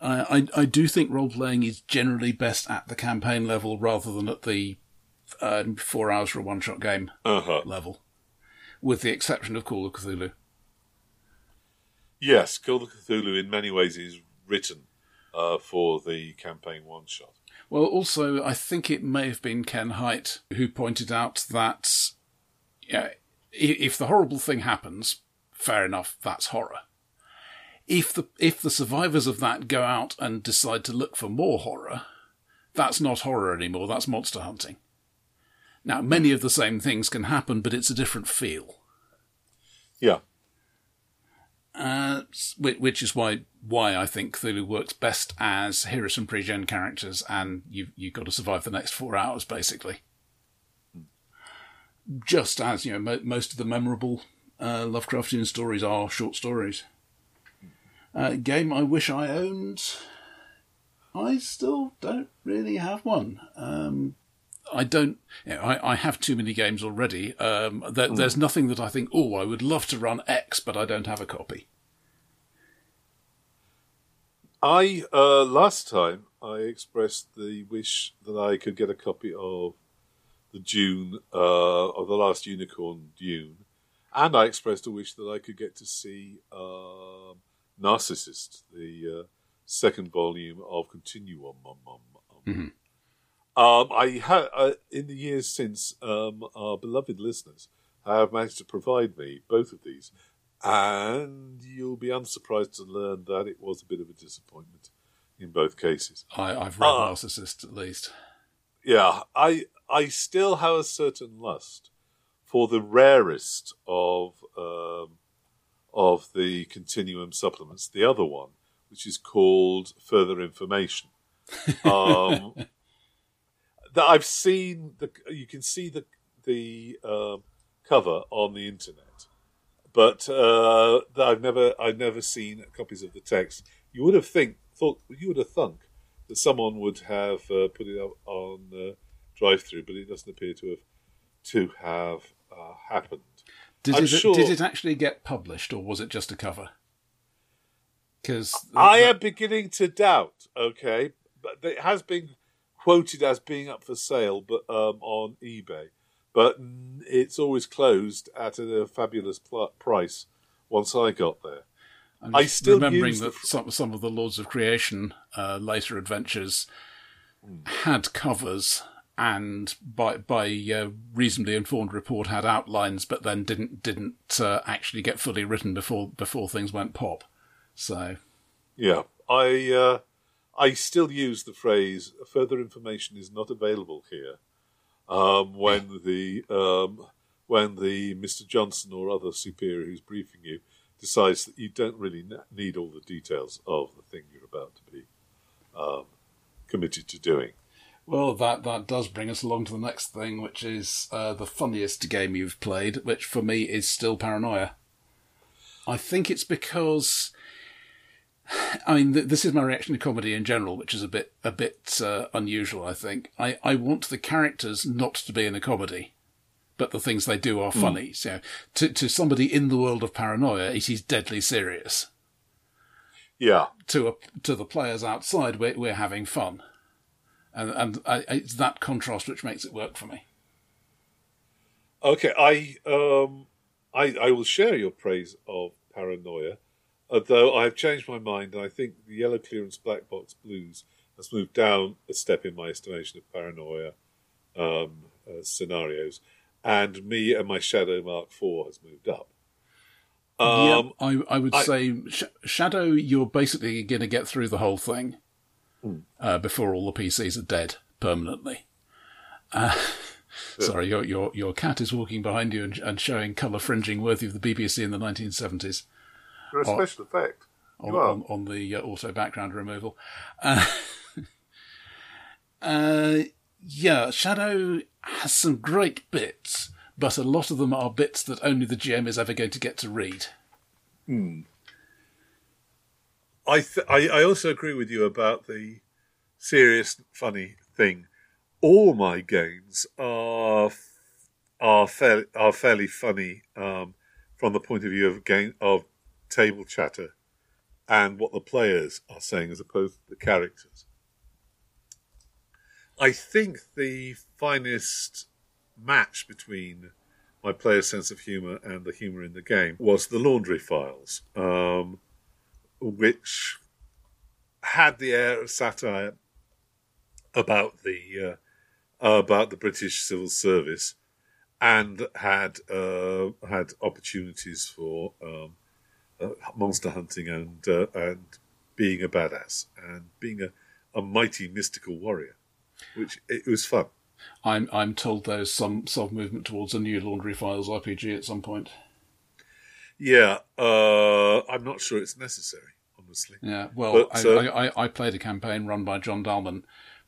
Uh, I I do think role playing is generally best at the campaign level rather than at the uh, four hours for a one-shot game uh huh. level, with the exception of Call of Cthulhu. Yes, Call of Cthulhu in many ways is written uh, for the campaign one shot. Well, also, I think it may have been Ken Hite who pointed out that yeah, if the horrible thing happens, fair enough, that's horror. If the if the survivors of that go out and decide to look for more horror, that's not horror anymore. That's monster hunting. Now, many of the same things can happen, but it's a different feel. Yeah, Uh, which is why why I think Cthulhu works best as here are some pre-gen characters, and you've you've got to survive the next four hours basically. Just as you know, mo- most of the memorable uh, Lovecraftian stories are short stories. Uh, game I wish I owned. I still don't really have one. Um, I don't. You know, I, I have too many games already. Um, there, mm. There's nothing that I think. Oh, I would love to run X, but I don't have a copy. I uh, last time I expressed the wish that I could get a copy of the Dune uh, of the last Unicorn Dune, and I expressed a wish that I could get to see um, Narcissist, the uh, second volume of Continuum. Mm-hmm. Um, I ha- uh, in the years since, um, our beloved listeners have managed to provide me both of these, and you'll be unsurprised to learn that it was a bit of a disappointment in both cases. I, have read uh, Narcissist at least. Yeah, I I still have a certain lust for the rarest of um, of the Continuum supplements, the other one, which is called Further Information. Um, that I've seen the you can see the the uh, cover on the internet, but uh, I've never I've never seen copies of the text. You would have think thought you would have thunk that someone would have uh, put it up on uh, DriveThru, but it doesn't appear to have to have uh, happened. Did it, sure... did it actually get published, or was it just a cover? Because I am beginning to doubt. Okay, but it has been quoted as being up for sale, but um, on eBay. But it's always closed at a fabulous pl- price. Once I got there, I'm I still remembering that some some of the Lords of Creation uh, later adventures mm. had covers and by by uh, reasonably informed report had outlines, but then didn't didn't uh, actually get fully written before before things went pop. So, yeah, I uh, I still use the phrase "further information is not available here" um, when the um, when the Mr. Johnson or other superior who's briefing you decides that you don't really need all the details of the thing you're about to be um, committed to doing. Well, that that does bring us along to the next thing, which is uh, the funniest game you've played, which for me is still Paranoia. I think it's because I mean, th- this is my reaction to comedy in general, which is a bit a bit uh, unusual. I think I, I want the characters not to be in a comedy, but the things they do are hmm. funny. Mm. So, to to somebody in the world of paranoia, it is deadly serious. Yeah. To a, to the players outside, we're we're having fun, and and I, it's that contrast which makes it work for me. Okay, I um, I I will share your praise of paranoia Although I have changed my mind, I think the yellow clearance black box blues has moved down a step in my estimation of paranoia um, uh, scenarios, and me and my Shadow Mark IV has moved up. Um, yeah, I, I would I, say Sh- Shadow, you're basically going to get through the whole thing hmm. uh, before all the PCs are dead permanently. Uh, sorry, your, your your cat is walking behind you and, and showing colour fringing worthy of the BBC in the 1970s. You're a special effect. On, on, on, the uh, auto background removal. Uh, uh, yeah, Shadow has some great bits, but a lot of them are bits that only the GM is ever going to get to read. Hmm. I, th- I, I also agree with you about the serious, funny thing. All my games are are fairly are fairly funny um, from the point of view of game of table chatter and what the players are saying as opposed to the characters. I think the finest match between my player's sense of humour and the humour in the game was the Laundry Files, um, which had the air of satire about the uh, about the British civil service and had uh, had opportunities for um, uh, monster hunting and uh, and being a badass and being a, a mighty mystical warrior, which it was fun. I'm I'm told there's some some movement towards a new Laundry Files RPG at some point. Yeah, uh, I'm not sure it's necessary, honestly. Yeah, well, But, I, uh, I, I, I played a campaign run by John Dalman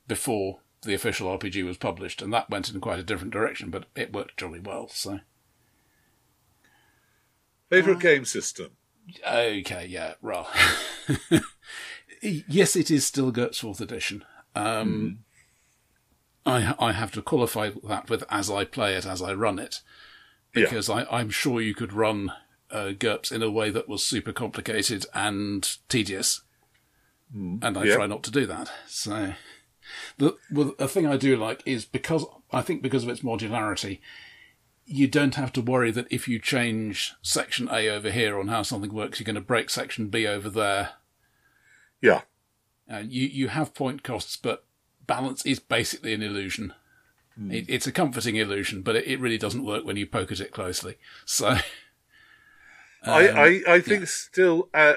before the official RPG was published, and that went in quite a different direction, but it worked jolly well. So, Favorite game system? Okay, yeah, well, yes, it is still GURPS Fourth Edition. Um, I I have to qualify that with as I play it, as I run it, Yeah. because I, I'm sure you could run uh, GURPS in a way that was super complicated and tedious, and I yeah. try not to do that. So, the well, a thing I do like is because I think because of its modularity, you don't have to worry that if you change section A over here on how something works, you're going to break section B over there. Yeah, Uh, you you have point costs, but balance is basically an illusion. It, it's a comforting illusion, but it, it really doesn't work when you poke at it closely. So, I, Um, I, I think still, uh,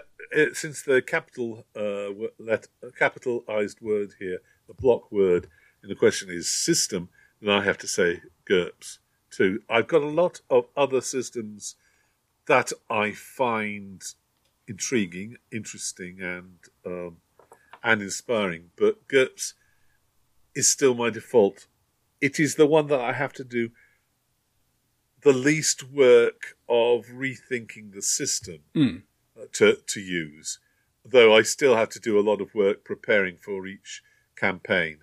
since the capital uh, let, capitalized word here, the block word in the question is system, then I have to say GURPS too. I've got a lot of other systems that I find intriguing, interesting, and um, and inspiring, but GURPS is still my default. It is the one that I have to do the least work of rethinking the system Mm. to to use, though I still have to do a lot of work preparing for each campaign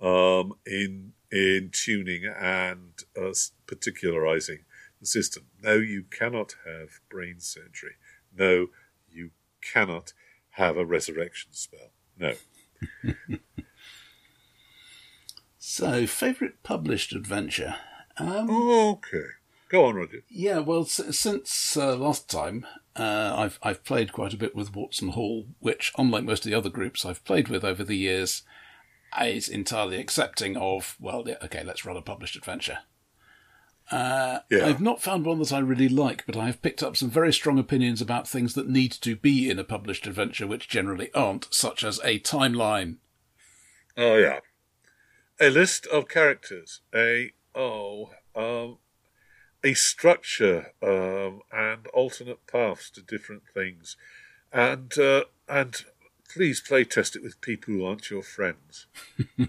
um, in in tuning and uh, particularizing the system. No, you cannot have brain surgery. No, you cannot have a resurrection spell. No. so favorite published adventure. Um, Okay. Go on, Roger. Yeah, well, s- since uh, last time, uh, I've I've played quite a bit with Watson Hall, which, unlike most of the other groups I've played with over the years, is entirely accepting of well, okay, let's run a published adventure. Uh, Yeah. I've not found one that I really like, but I have picked up some very strong opinions about things that need to be in a published adventure, which generally aren't, such as a timeline. Oh yeah, a list of characters, a oh, um, a structure, um, and alternate paths to different things, and uh, and please play test it with people who aren't your friends.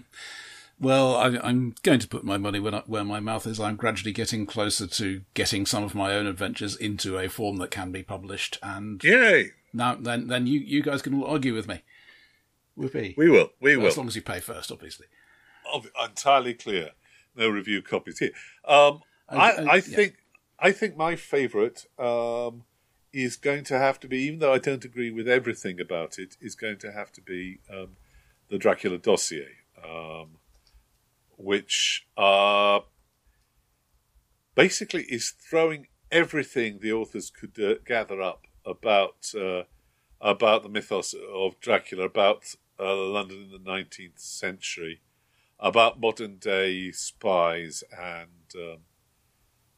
Well, I, I'm going to put my money where, where my mouth is. I'm gradually getting closer to getting some of my own adventures into a form that can be published, and Yay! now then, then you, you guys can all argue with me. Whoopee! We will. We Well, will. as long as you pay first, obviously. Ob- entirely clear. No review copies here. Um, I, I yeah. think I think my favourite um, is going to have to be, even though I don't agree with everything about it, is going to have to be um, the Dracula dossier, um, which uh, basically is throwing everything the authors could uh, gather up about uh, about the mythos of Dracula, about uh, London in the nineteenth century, about modern day spies and um,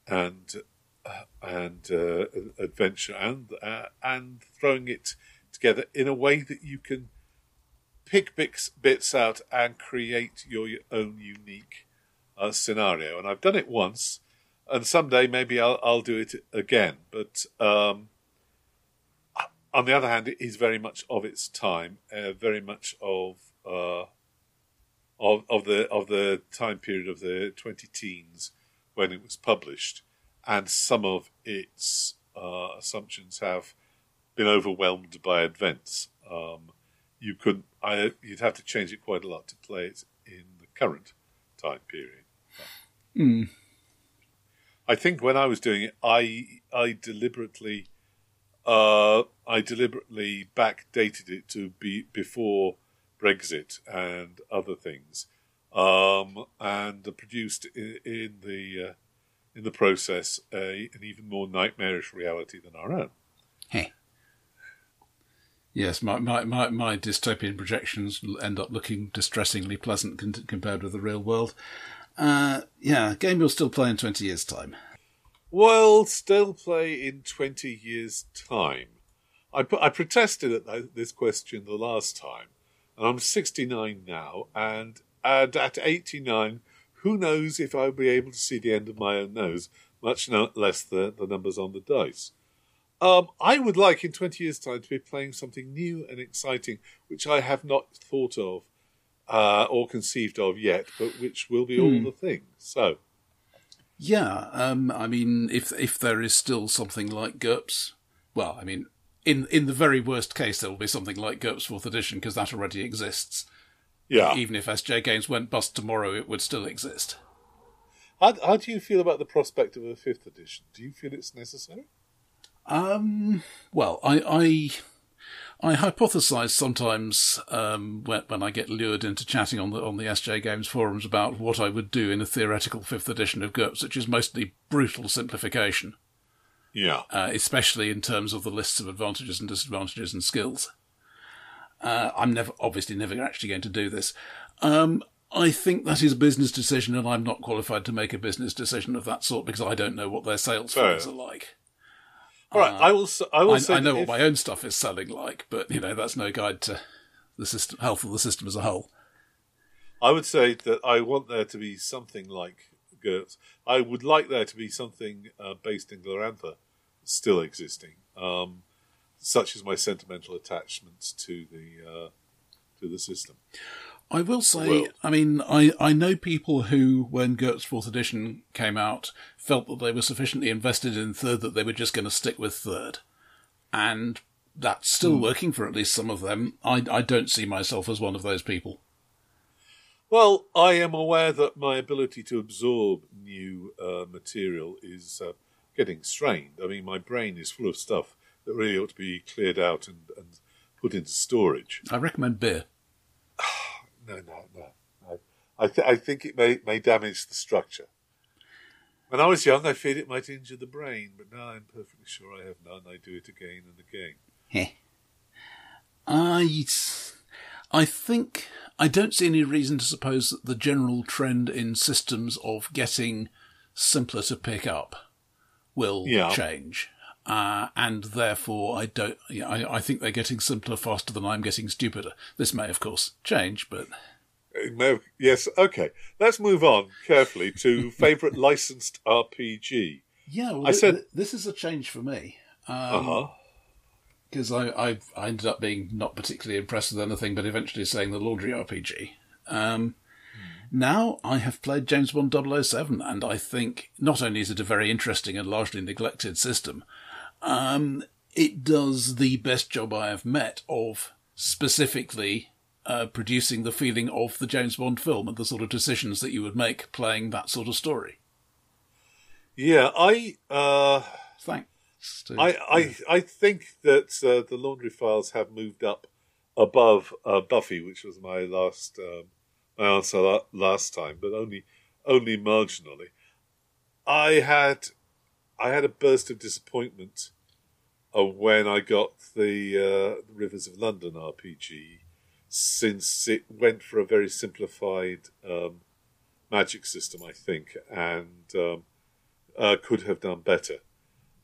and and uh, adventure, and uh, and throwing it together in a way that you can pick bits bits out and create your own unique uh, scenario. And I've done it once, and someday maybe I'll I'll do it again. But um, on the other hand, it is very much of its time, uh, very much of uh, of of the of the time period of the twenty teens when it was published, and some of its uh, assumptions have been overwhelmed by events. Um, you could I, you'd have to change it quite a lot to play it in the current time period. Hmm. I think when I was doing it, I I deliberately uh, I deliberately backdated it to be before Brexit and other things, um, and produced in, in the uh, in the process a, an even more nightmarish reality than our own. Heh. Yes, my, my, my, my dystopian projections end up looking distressingly pleasant con- compared with the real world. Uh, yeah, game you'll still play in 20 years' time. Well, still play in 20 years' time. I, put, I protested at that, this question the last time, and I'm 69 now, and, and at 89, who knows if I'll be able to see the end of my own nose, much no, less the, the numbers on the dice. Um, I would like in 20 years' time to be playing something new and exciting, which I have not thought of uh, or conceived of yet, but which will be all the thing. So, Yeah, um, I mean, if if there is still something like GURPS, well, I mean, in in the very worst case, there will be something like GURPS Fourth Edition because that already exists. Yeah. Even if SJ Games went bust tomorrow, it would still exist. How, how do you feel about the prospect of a fifth edition? Do you feel it's necessary? Um, well, I I, I hypothesize sometimes um, when when I get lured into chatting on the on the SJ Games forums about what I would do in a theoretical fifth edition of GURPS, which is mostly brutal simplification. Yeah. uh, especially in terms of the lists of advantages and disadvantages and skills. Uh, I'm never, obviously, never actually going to do this. Um, I think that is a business decision, and I'm not qualified to make a business decision of that sort because I don't know what their sales figures are like. All right. I will. I will I, say I know what if- my own stuff is selling like, but you know that's no guide to the system, health of the system as a whole. I would say that I want there to be something like GURPS. I would like there to be something uh, based in Glorantha still existing, um, such as my sentimental attachments to the uh, to the system. I will say, Well- I mean, I, I know people who, when GURPS 4th edition came out, felt that they were sufficiently invested in third that they were just going to stick with third. And that's still working for at least some of them. I, I don't see myself as one of those people. Well, I am aware that my ability to absorb new uh, material is uh, getting strained. I mean, my brain is full of stuff that really ought to be cleared out and, and put into storage. I recommend beer. No, no, no. no. I, th- I think it may, may damage the structure. When I was young, I feared it might injure the brain, but now I'm perfectly sure I have none. I do it again and again. I, I think I don't see any reason to suppose that the general trend in systems of getting simpler to pick up will Yeah. change. Uh, and therefore, I don't. Yeah, I, I think they're getting simpler faster than I'm getting stupider. This may, of course, change, but may yes, okay. Let's move on carefully to favourite licensed RPG. yeah, well, I thi- said- thi- this is a change for me. Uh huh. because I, I I ended up being not particularly impressed with anything, but eventually saying the Laundry RPG. Um, Now I have played James Bond 007, and I think not only is it a very interesting and largely neglected system, um, it does the best job I have met of specifically uh, producing the feeling of the James Bond film and the sort of decisions that you would make playing that sort of story. Yeah, I. Uh, Thanks. To, I, I, I think that uh, the Laundry Files have moved up above uh, Buffy, which was my last um, my answer la- last time, but only only marginally. I had I had a burst of disappointment uh, when I got the uh, Rivers of London RPG, since it went for a very simplified um, magic system, I think, and um, uh, could have done better.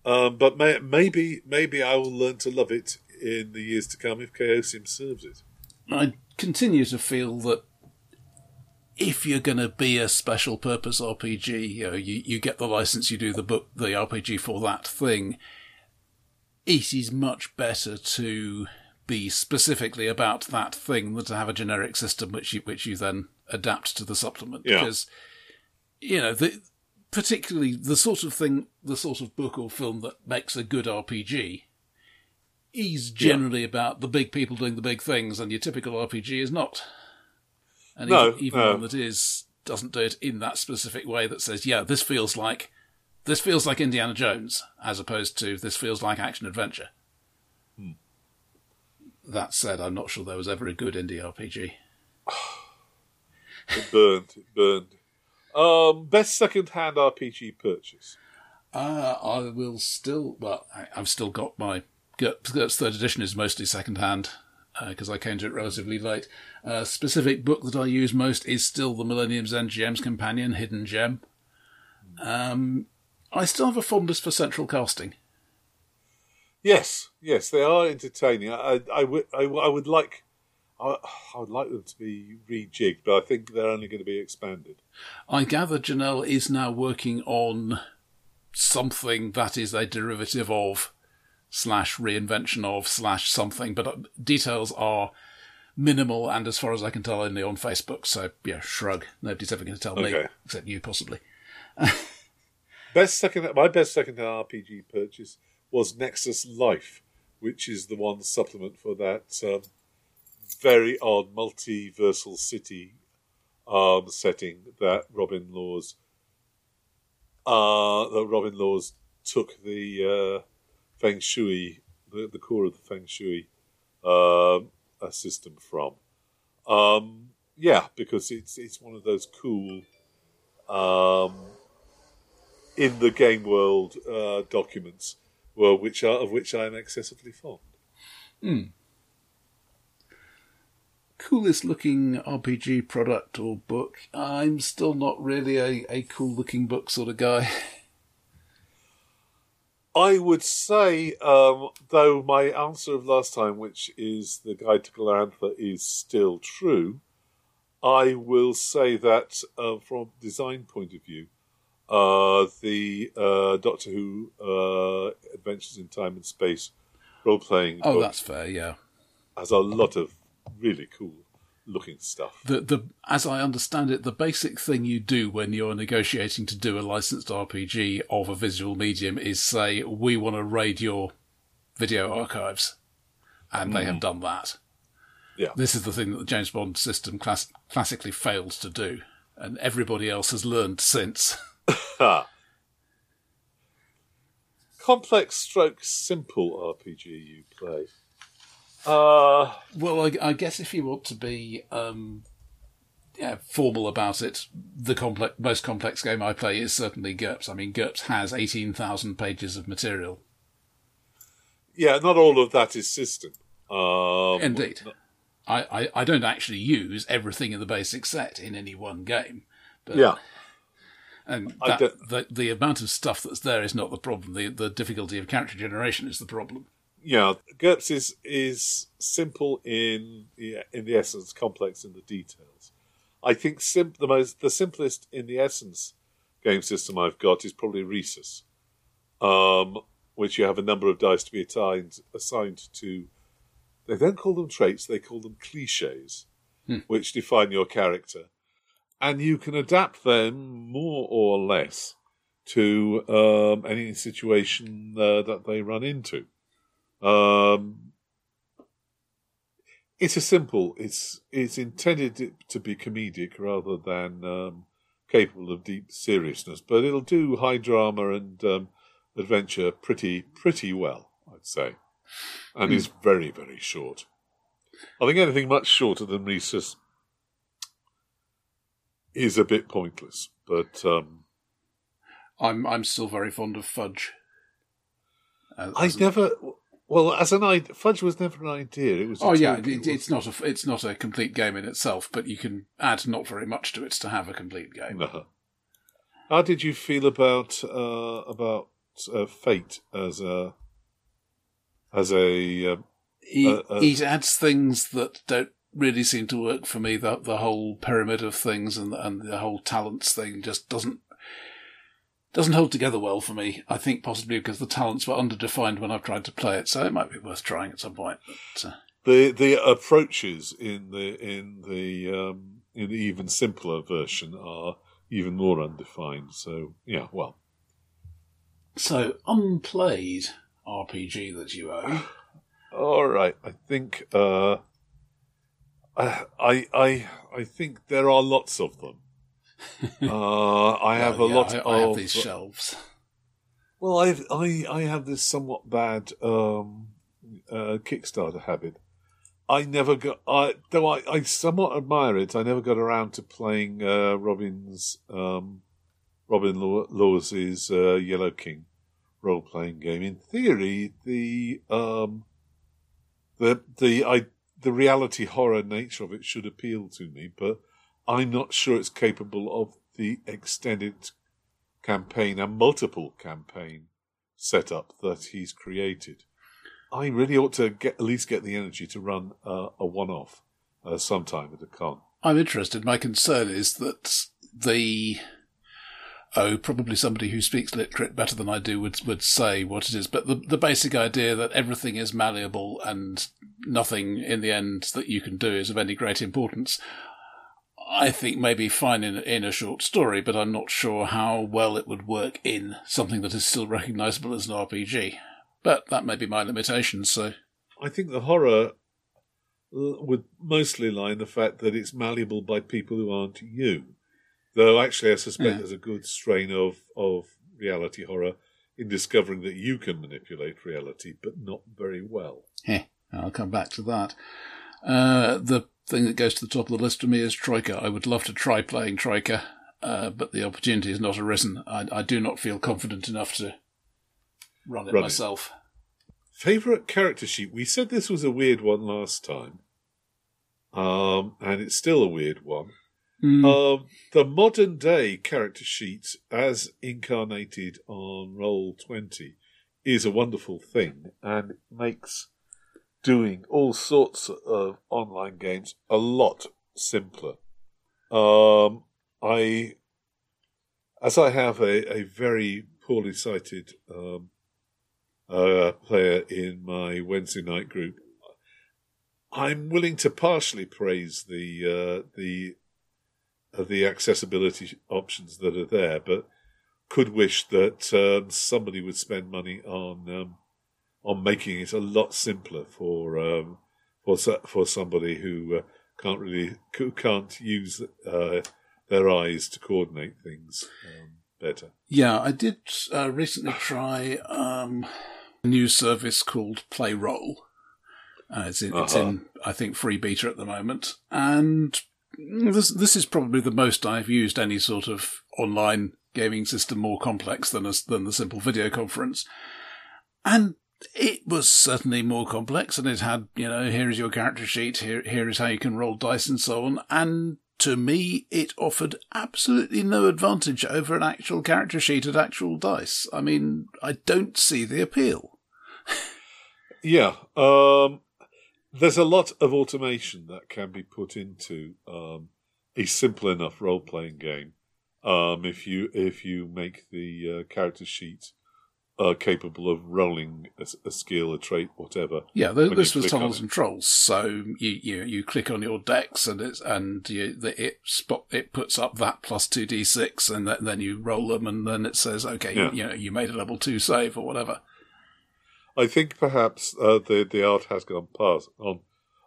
Um, but may, maybe maybe I will learn to love it in the years to come if Chaosium serves it. I continue to feel that if you're going to be a special purpose RPG, you know, you, you get the license, you do the book, the RPG for that thing. It is much better to be specifically about that thing than to have a generic system which you which you then adapt to the supplement. Yeah. Because you know, the, particularly the sort of thing, the sort of book or film that makes a good RPG is generally about the big people doing the big things, and your typical RPG is not. And No, even, even no. one that is doesn't do it in that specific way that says, yeah, this feels like this feels like Indiana Jones, as opposed to this feels like action adventure. Hmm. That said, I'm not sure there was ever a good indie RPG. It burned, it burned. Um, best second-hand RPG purchase. Uh, I will still, well, I, I've still got my GURPS GURPS third edition is mostly second because I came to it relatively late. Uh, specific book that I use most is still the Millennium's End GM's Companion, Hidden Gem. Um, I still have a fondness for central casting. Yes, yes, they are entertaining. I, I, would, I, I would like, I, I would like them to be rejigged, but I think they're only going to be expanded. I gather Jennell is now working on something that is a derivative of slash reinvention of slash something, but uh, details are minimal and as far as I can tell only on Facebook. So yeah, shrug. Nobody's ever going to tell me except you possibly. Best second, my best second-hand RPG purchase was Nexus Life, which is the one supplement for that um, very odd multiversal city um, setting that Robin Laws uh, that Robin Laws took the uh, Feng Shui, the, the core of the Feng Shui a system from. Um, yeah, because it's it's one of those cool um, in the game world uh, documents, well, which are of which I am excessively fond. Coolest looking RPG product or book? I'm still not really a, a cool looking book sort of guy. I would say, um, though my answer of last time, which is the Guide to Glorantha, is still true, I will say that uh, from a design point of view, uh, the uh, Doctor Who uh, Adventures in Time and Space role playing Oh, that's fair, yeah. has a lot of really cool looking stuff. The the as I understand it, the basic thing you do when you're negotiating to do a licensed RPG of a visual medium is say we want to raid your video archives, and they have hmm. done that. Yeah. This is the thing that the James Bond system class- classically fails to do, and everybody else has learned since. Complex stroke simple RPG you play. Uh, Well, I, I guess if you want to be um, yeah, formal about it, the complex, most complex game I play is certainly GURPS. I mean, GURPS has 18,000 pages of material. yeah, not all of that is system. Um, Indeed. I, I, I don't actually use everything in the basic set in any one game. But, Yeah. And that, the, the amount of stuff that's there is not the problem. The, the difficulty of character generation is the problem. Yeah, GURPS is is simple in yeah, in the essence, complex in the details. I think sim- the most the simplest in the essence game system I've got is probably Risus, um, which you have a number of dice to be assigned assigned to. They don't call them traits; they call them cliches, which define your character, and you can adapt them more or less to um, any situation uh, that they run into. Um, it's a simple. It's it's intended to be comedic rather than um, capable of deep seriousness, but it'll do high drama and um, adventure pretty pretty well, I'd say, and is very very short. I think anything much shorter than Risus is a bit pointless, but um, I'm I'm still very fond of Fudge. As- I never. Well, as an idea, fudge was never an idea. It was. Oh yeah, it, it's not a it's not a complete game in itself, but you can add not very much to it to have a complete game. No. How did you feel about uh, about uh, fate as a as a um, He, Uh, uh, he adds things that don't really seem to work for me. The the whole pyramid of things and and the whole talents thing just doesn't doesn't hold together well for me. I think possibly because the talents were underdefined when I've tried to play it, so it might be worth trying at some point. But, uh, the the approaches in the in the um, in the even simpler version are even more undefined. So yeah, well, so unplayed RPG that you own. all right. I think uh, I I I I think there are lots of them. Uh, I have a yeah, lot I, of I have these shelves. Well, I've, I I have this somewhat bad um, uh, Kickstarter habit. I never got, I, though I, I somewhat admire it. I never got around to playing uh, Robin's um, Robin Law- Laws's uh, Yellow King role playing game. In theory, the um, the the I the reality horror nature of it should appeal to me, but I'm not sure it's capable of the extended campaign and multiple campaign setup that he's created. I really ought to get at least get the energy to run uh, a one-off uh, sometime at a con. I'm interested. My concern is that the oh, probably somebody who speaks literate better than I do would would say what it is. But the the basic idea that everything is malleable and nothing in the end that you can do is of any great importance. I think may be fine in in a short story, but I'm not sure how well it would work in something that is still recognisable as an RPG. But that may be my limitation. So I think the horror would mostly lie in the fact that it's malleable by people who aren't you. Though actually, I suspect yeah. there's a good strain of of reality horror in discovering that you can manipulate reality, but not very well. Heh, I'll come back to that. Uh, the thing that goes to the top of the list for me is Troika. I would love to try playing Troika, uh, but the opportunity has not arisen. I, I, do not feel confident enough to run it run myself. Favourite character sheet? We said this was a weird one last time, um, and it's still a weird one. Mm. Um, the modern day character sheet, as incarnated on Roll Twenty, is a wonderful thing and makes doing all sorts of online games a lot simpler. Um, I, as I have a, a very poorly sighted um, uh, player in my Wednesday night group, I'm willing to partially praise the uh, the uh, the accessibility options that are there, but could wish that um, somebody would spend money on um, on making it a lot simpler for um, for for somebody who uh, can't really who can't use uh, their eyes to coordinate things um, better. Yeah, I did uh, recently try um, a new service called Playroll. Uh, it's, in, uh-huh. it's in, I think, free beta at the moment, and this this is probably the most I've used any sort of online gaming system more complex than a, than the simple video conference. And it was certainly more complex and it had, you know, here is your character sheet, here, here is how you can roll dice and so on. And to me, it offered absolutely no advantage over an actual character sheet and actual dice. I mean, I don't see the appeal. yeah. Um, there's a lot of automation that can be put into um, a simple enough role playing game. Um, if you if you make the uh, character sheet uh, capable of rolling a, a, skill, a trait, whatever. Yeah, this was tunnels and trolls. So you, you you click on your decks and it's and you, it spot it puts up that plus two d six, and that, then you roll them, and then it says, okay, yeah. you, know, you made a level two save or whatever. I think perhaps uh, the the art has gone past on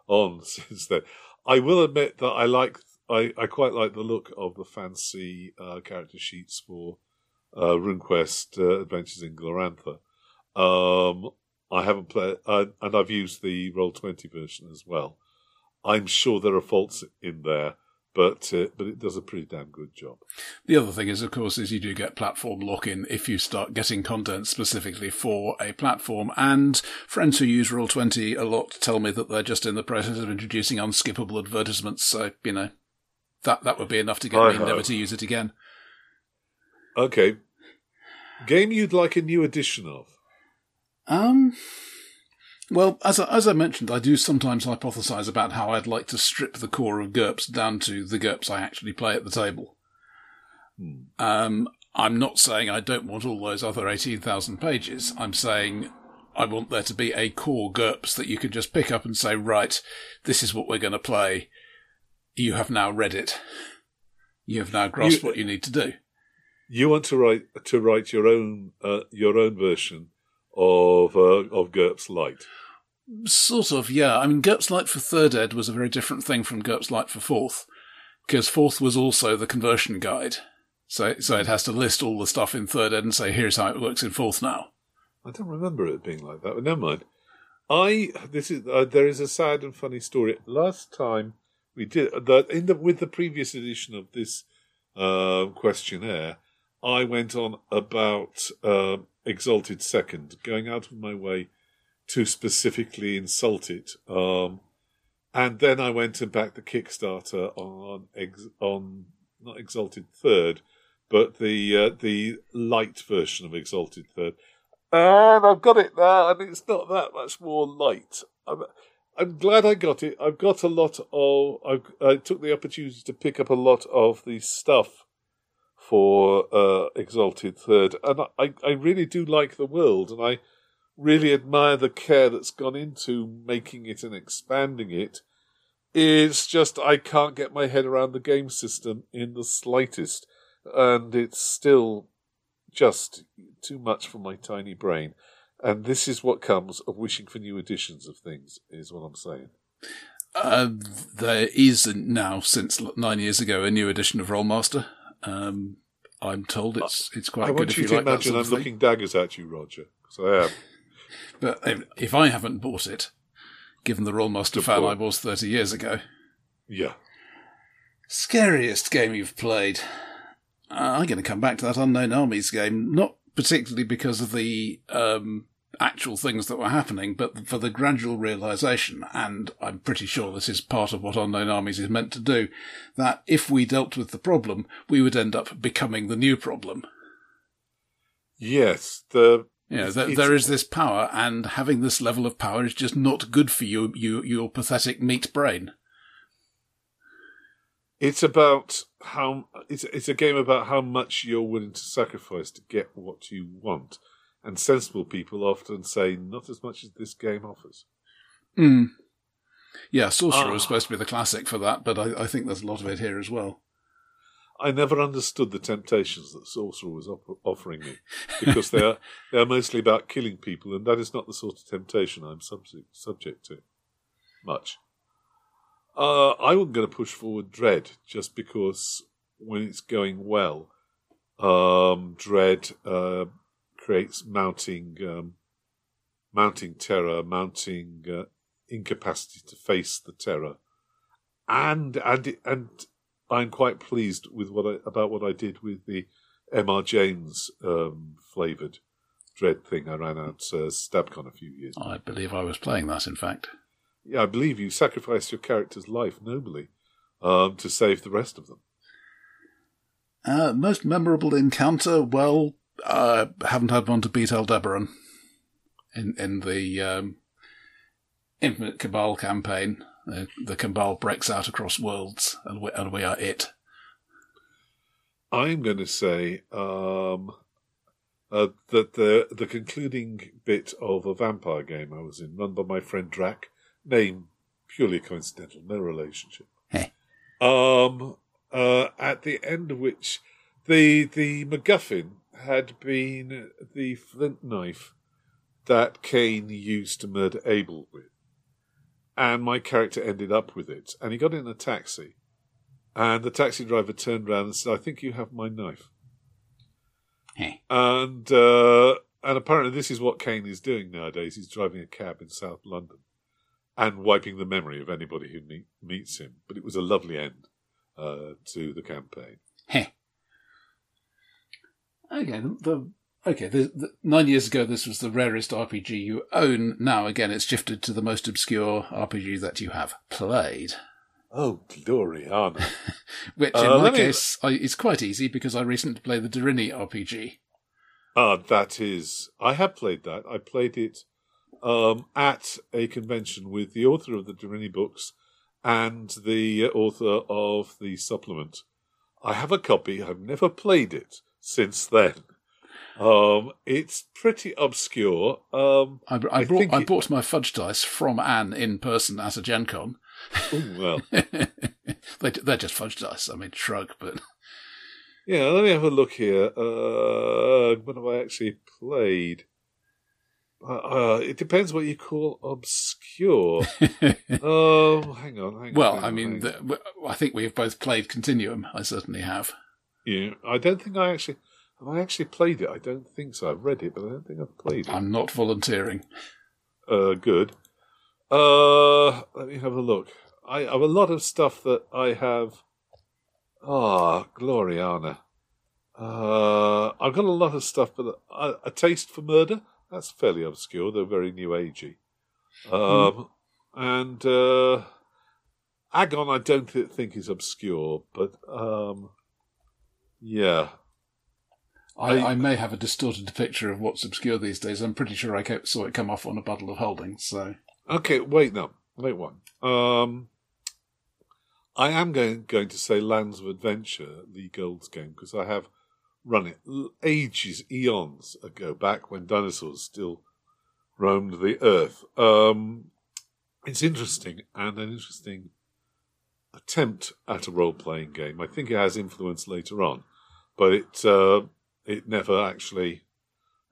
on since then. I will admit that I like I, I quite like the look of the fancy uh, character sheets for uh, RuneQuest uh, Adventures in Glorantha. Um, I haven't played, uh, and I've used the Roll Twenty version as well. I'm sure there are faults in there, but uh, but it does a pretty damn good job. The other thing is, of course, is you do get platform lock-in if you start getting content specifically for a platform. And friends who use Roll Twenty a lot tell me that they're just in the process of introducing unskippable advertisements. So you know that that would be enough to get I me never to use it again. Okay. Game you'd like a new edition of? Um. Well, as I, as I mentioned, I do sometimes hypothesize about how I'd like to strip the core of GURPS down to the GURPS I actually play at the table. Hmm. Um, I'm not saying I don't want all those other 18,000 pages. I'm saying I want there to be a core GURPS that you can just pick up and say, right, this is what we're going to play. You have now read it. You have now grasped you, what you need to do. You want to write to write your own uh, your own version of uh, of GURPS Lite. Sort of, yeah. I mean, GURPS Lite for third ed was a very different thing from GURPS Lite for fourth, because fourth was also the conversion guide. So, so it has to list all the stuff in third ed and say, here's how it works in fourth now. I don't remember it being like that, but never mind. I this is uh, there is a sad and funny story. Last time we did that in the with the previous edition of this uh, questionnaire, I went on about uh, Exalted Second, going out of my way to specifically insult it. Um, and then I went and backed the Kickstarter on ex- on not Exalted Third, but the uh, the light version of Exalted Third. And I've got it now, and it's not that much more light. I'm, I'm glad I got it. I've got a lot of. I've, I took the opportunity to pick up a lot of the stuff for uh, Exalted Third, and I, I really do like the world, and I really admire the care that's gone into making it and expanding it. It's just I can't get my head around the game system in the slightest, and it's still just too much for my tiny brain. And this is what comes of wishing for new editions of things, is what I'm saying. Uh, there is now, since nine years ago, a new edition of Rolemaster. Um, I'm told it's it's quite I good want if you to like imagine I'm looking daggers at you, Roger, because I am. But if, if I haven't bought it, given the Rolemaster Good fan. I was 30 years ago, Yeah. scariest game you've played. Uh, I'm going to come back to that Unknown Armies game, not particularly because of the um, actual things that were happening, but for the gradual realization, and I'm pretty sure this is part of what Unknown Armies is meant to do, that if we dealt with the problem, we would end up becoming the new problem. Yes. The You know, It's- there, there is this power, and having this level of power is just not good for you, you your pathetic meat brain. It's about how it's it's a game about how much you're willing to sacrifice to get what you want, and sensible people often say not as much as this game offers. Mm. Yeah, Sorcerer Ah. was supposed to be the classic for that, but I, I think there's a lot of it here as well. I never understood the temptations that Sorcerer was op- offering me because they are they are mostly about killing people, and that is not the sort of temptation I'm subject subject to much. Uh, I wasn't going to push forward Dread just because when it's going well, um, Dread uh, creates mounting um, mounting terror, mounting uh, incapacity to face the terror, and and and I'm quite pleased with what I about what I did with the M.R. James um, flavored Dread thing I ran out uh, StabCon a few years. I believe I was playing that, in fact. Yeah, I believe you sacrificed your character's life nobly um, to save the rest of them. Uh, most memorable encounter? Well, I haven't had one to beat Aldebaran in in the um, Infinite Cabal campaign. Uh, the Cabal breaks out across worlds, and we, and we are it. I'm going to say um, uh, that the the concluding bit of a vampire game I was in, run by my friend Drac, name purely coincidental, no relationship. Heh. Um, uh, at the end of which the the MacGuffin had been the flint knife that Cain used to murder Abel with, and my character ended up with it, and he got in a taxi. And the taxi driver turned around and said, "I think you have my knife." Heh. And uh, and apparently this is what Cain is doing nowadays. He's driving a cab in South London and wiping the memory of anybody who meet, meets him. But it was a lovely end uh, to the campaign. Heh. Okay, the, the okay. The, the, nine years ago, this was the rarest RPG you own. Now, again, it's shifted to the most obscure RPG that you have played. Oh, Gloriana! Which, Uh, in my me- case, I, is quite easy because I recently played the Deryni RPG. Ah, that is. I have played that. I played it um, at a convention with the author of the Deryni books and the author of the supplement. I have a copy. I've never played it since then. Um, it's pretty obscure. Um, I, I, I brought, I it- bought my fudge dice from Anne in person at a Gen Con. ooh, well, they, they're just fudge dice. I mean, shrug, but yeah. Let me have a look here. Uh, what have I actually played? Uh, uh, it depends what you call obscure. Oh, hang on, hang on. well, I mean, the, I think we've both played Continuum. I certainly have. Yeah, I don't think I actually have I actually played it. I don't think so. I've read it, but I don't think I've played it. I'm not volunteering. Uh, good. Uh, let me have a look. I have a lot of stuff that I have. Ah, Gloriana. Uh, I've got a lot of stuff, but a, a taste for murder. That's fairly obscure, though very new agey. Um, and uh, Agon, I don't th- think is obscure, but um, yeah, I, I- I may have a distorted picture of what's obscure these days. I'm pretty sure I saw it come off on a bundle of holdings. So Okay, wait no, wait one. Um, I am going going to say Lands of Adventure, the Gold's game, because I have run it ages, eons ago, back when dinosaurs still roamed the earth. Um, it's interesting and an interesting attempt at a role playing game. I think it has influence later on, but it uh, it never actually,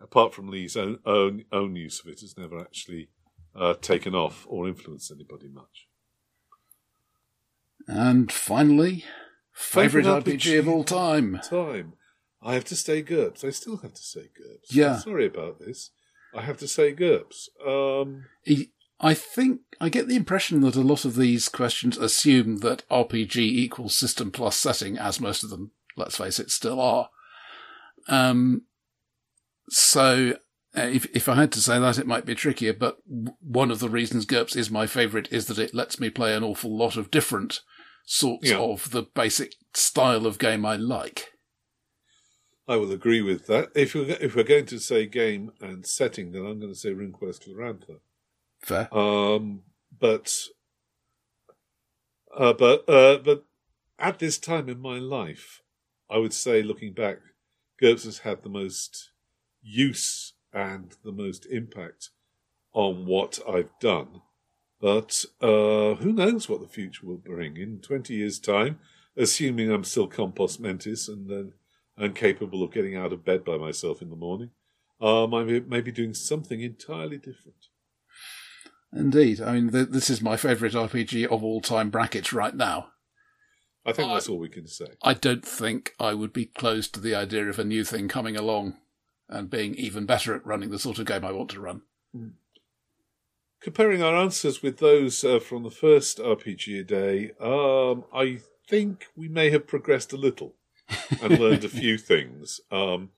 apart from Lee's own own, own use of it, has never actually uh, taken off or influenced anybody much. And finally, favorite, RPG, RPG, of all time. Time. I have to say GURPS. I still have to say GURPS. Yeah. I'm sorry about this. I have to say GURPS. Um, I think I get the impression that a lot of these questions assume that RPG equals system plus setting, as most of them, let's face it, still are. Um, so uh, if if I had to say that, it might be trickier. But one of the reasons GURPS is my favourite is that it lets me play an awful lot of different sorts yeah. of the basic style of game I like. I will agree with that. If we're, if we're going to say game and setting, then I'm going to say RuneQuest Glorantha. Fair. Um, but, uh, but, uh, but at this time in my life, I would say, looking back, GURPS has had the most use and the most impact on what I've done. But uh, who knows what the future will bring in 20 years' time, assuming I'm still compos mentis and then and capable of getting out of bed by myself in the morning. Um, I may be doing something entirely different. Indeed. I mean, th- this is my favourite RPG of all time brackets right now. I think I, that's all we can say. I don't think I would be closed to the idea of a new thing coming along and being even better at running the sort of game I want to run. Mm. Comparing our answers with those uh, from the first RPG a day, um, I think we may have progressed a little and learned a few things, um,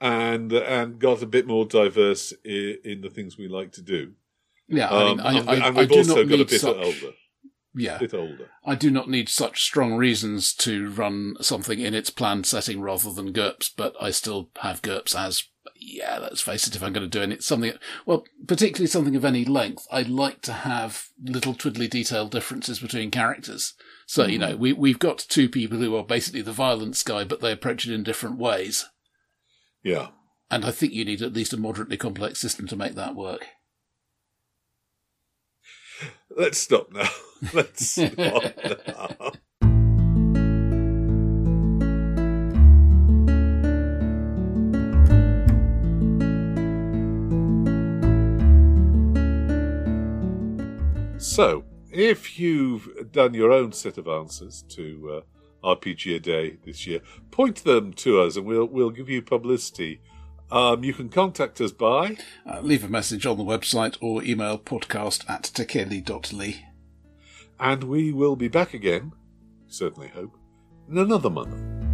and and got a bit more diverse in, in, the things we like to do. Yeah, I mean, um, I, I, and we've also got a bit such, older. Yeah, bit older. I do not need such strong reasons to run something in its planned setting rather than GURPS, but I still have GURPS as yeah, let's face it, if I'm going to do any, something, well, particularly something of any length, I'd like to have little twiddly detail differences between characters. So, mm. you know, we, we've got two people who are basically the violence guy, but they approach it in different ways. Yeah. And I think you need at least a moderately complex system to make that work. Let's stop now. Let's stop now. So, if you've done your own set of answers to uh, RPG a Day this year, point them to us and we'll, we'll give you publicity. Um, you can contact us by. Uh, leave a message on the website or email podcast at tekeli.ly. And we will be back again, certainly hope, in another month.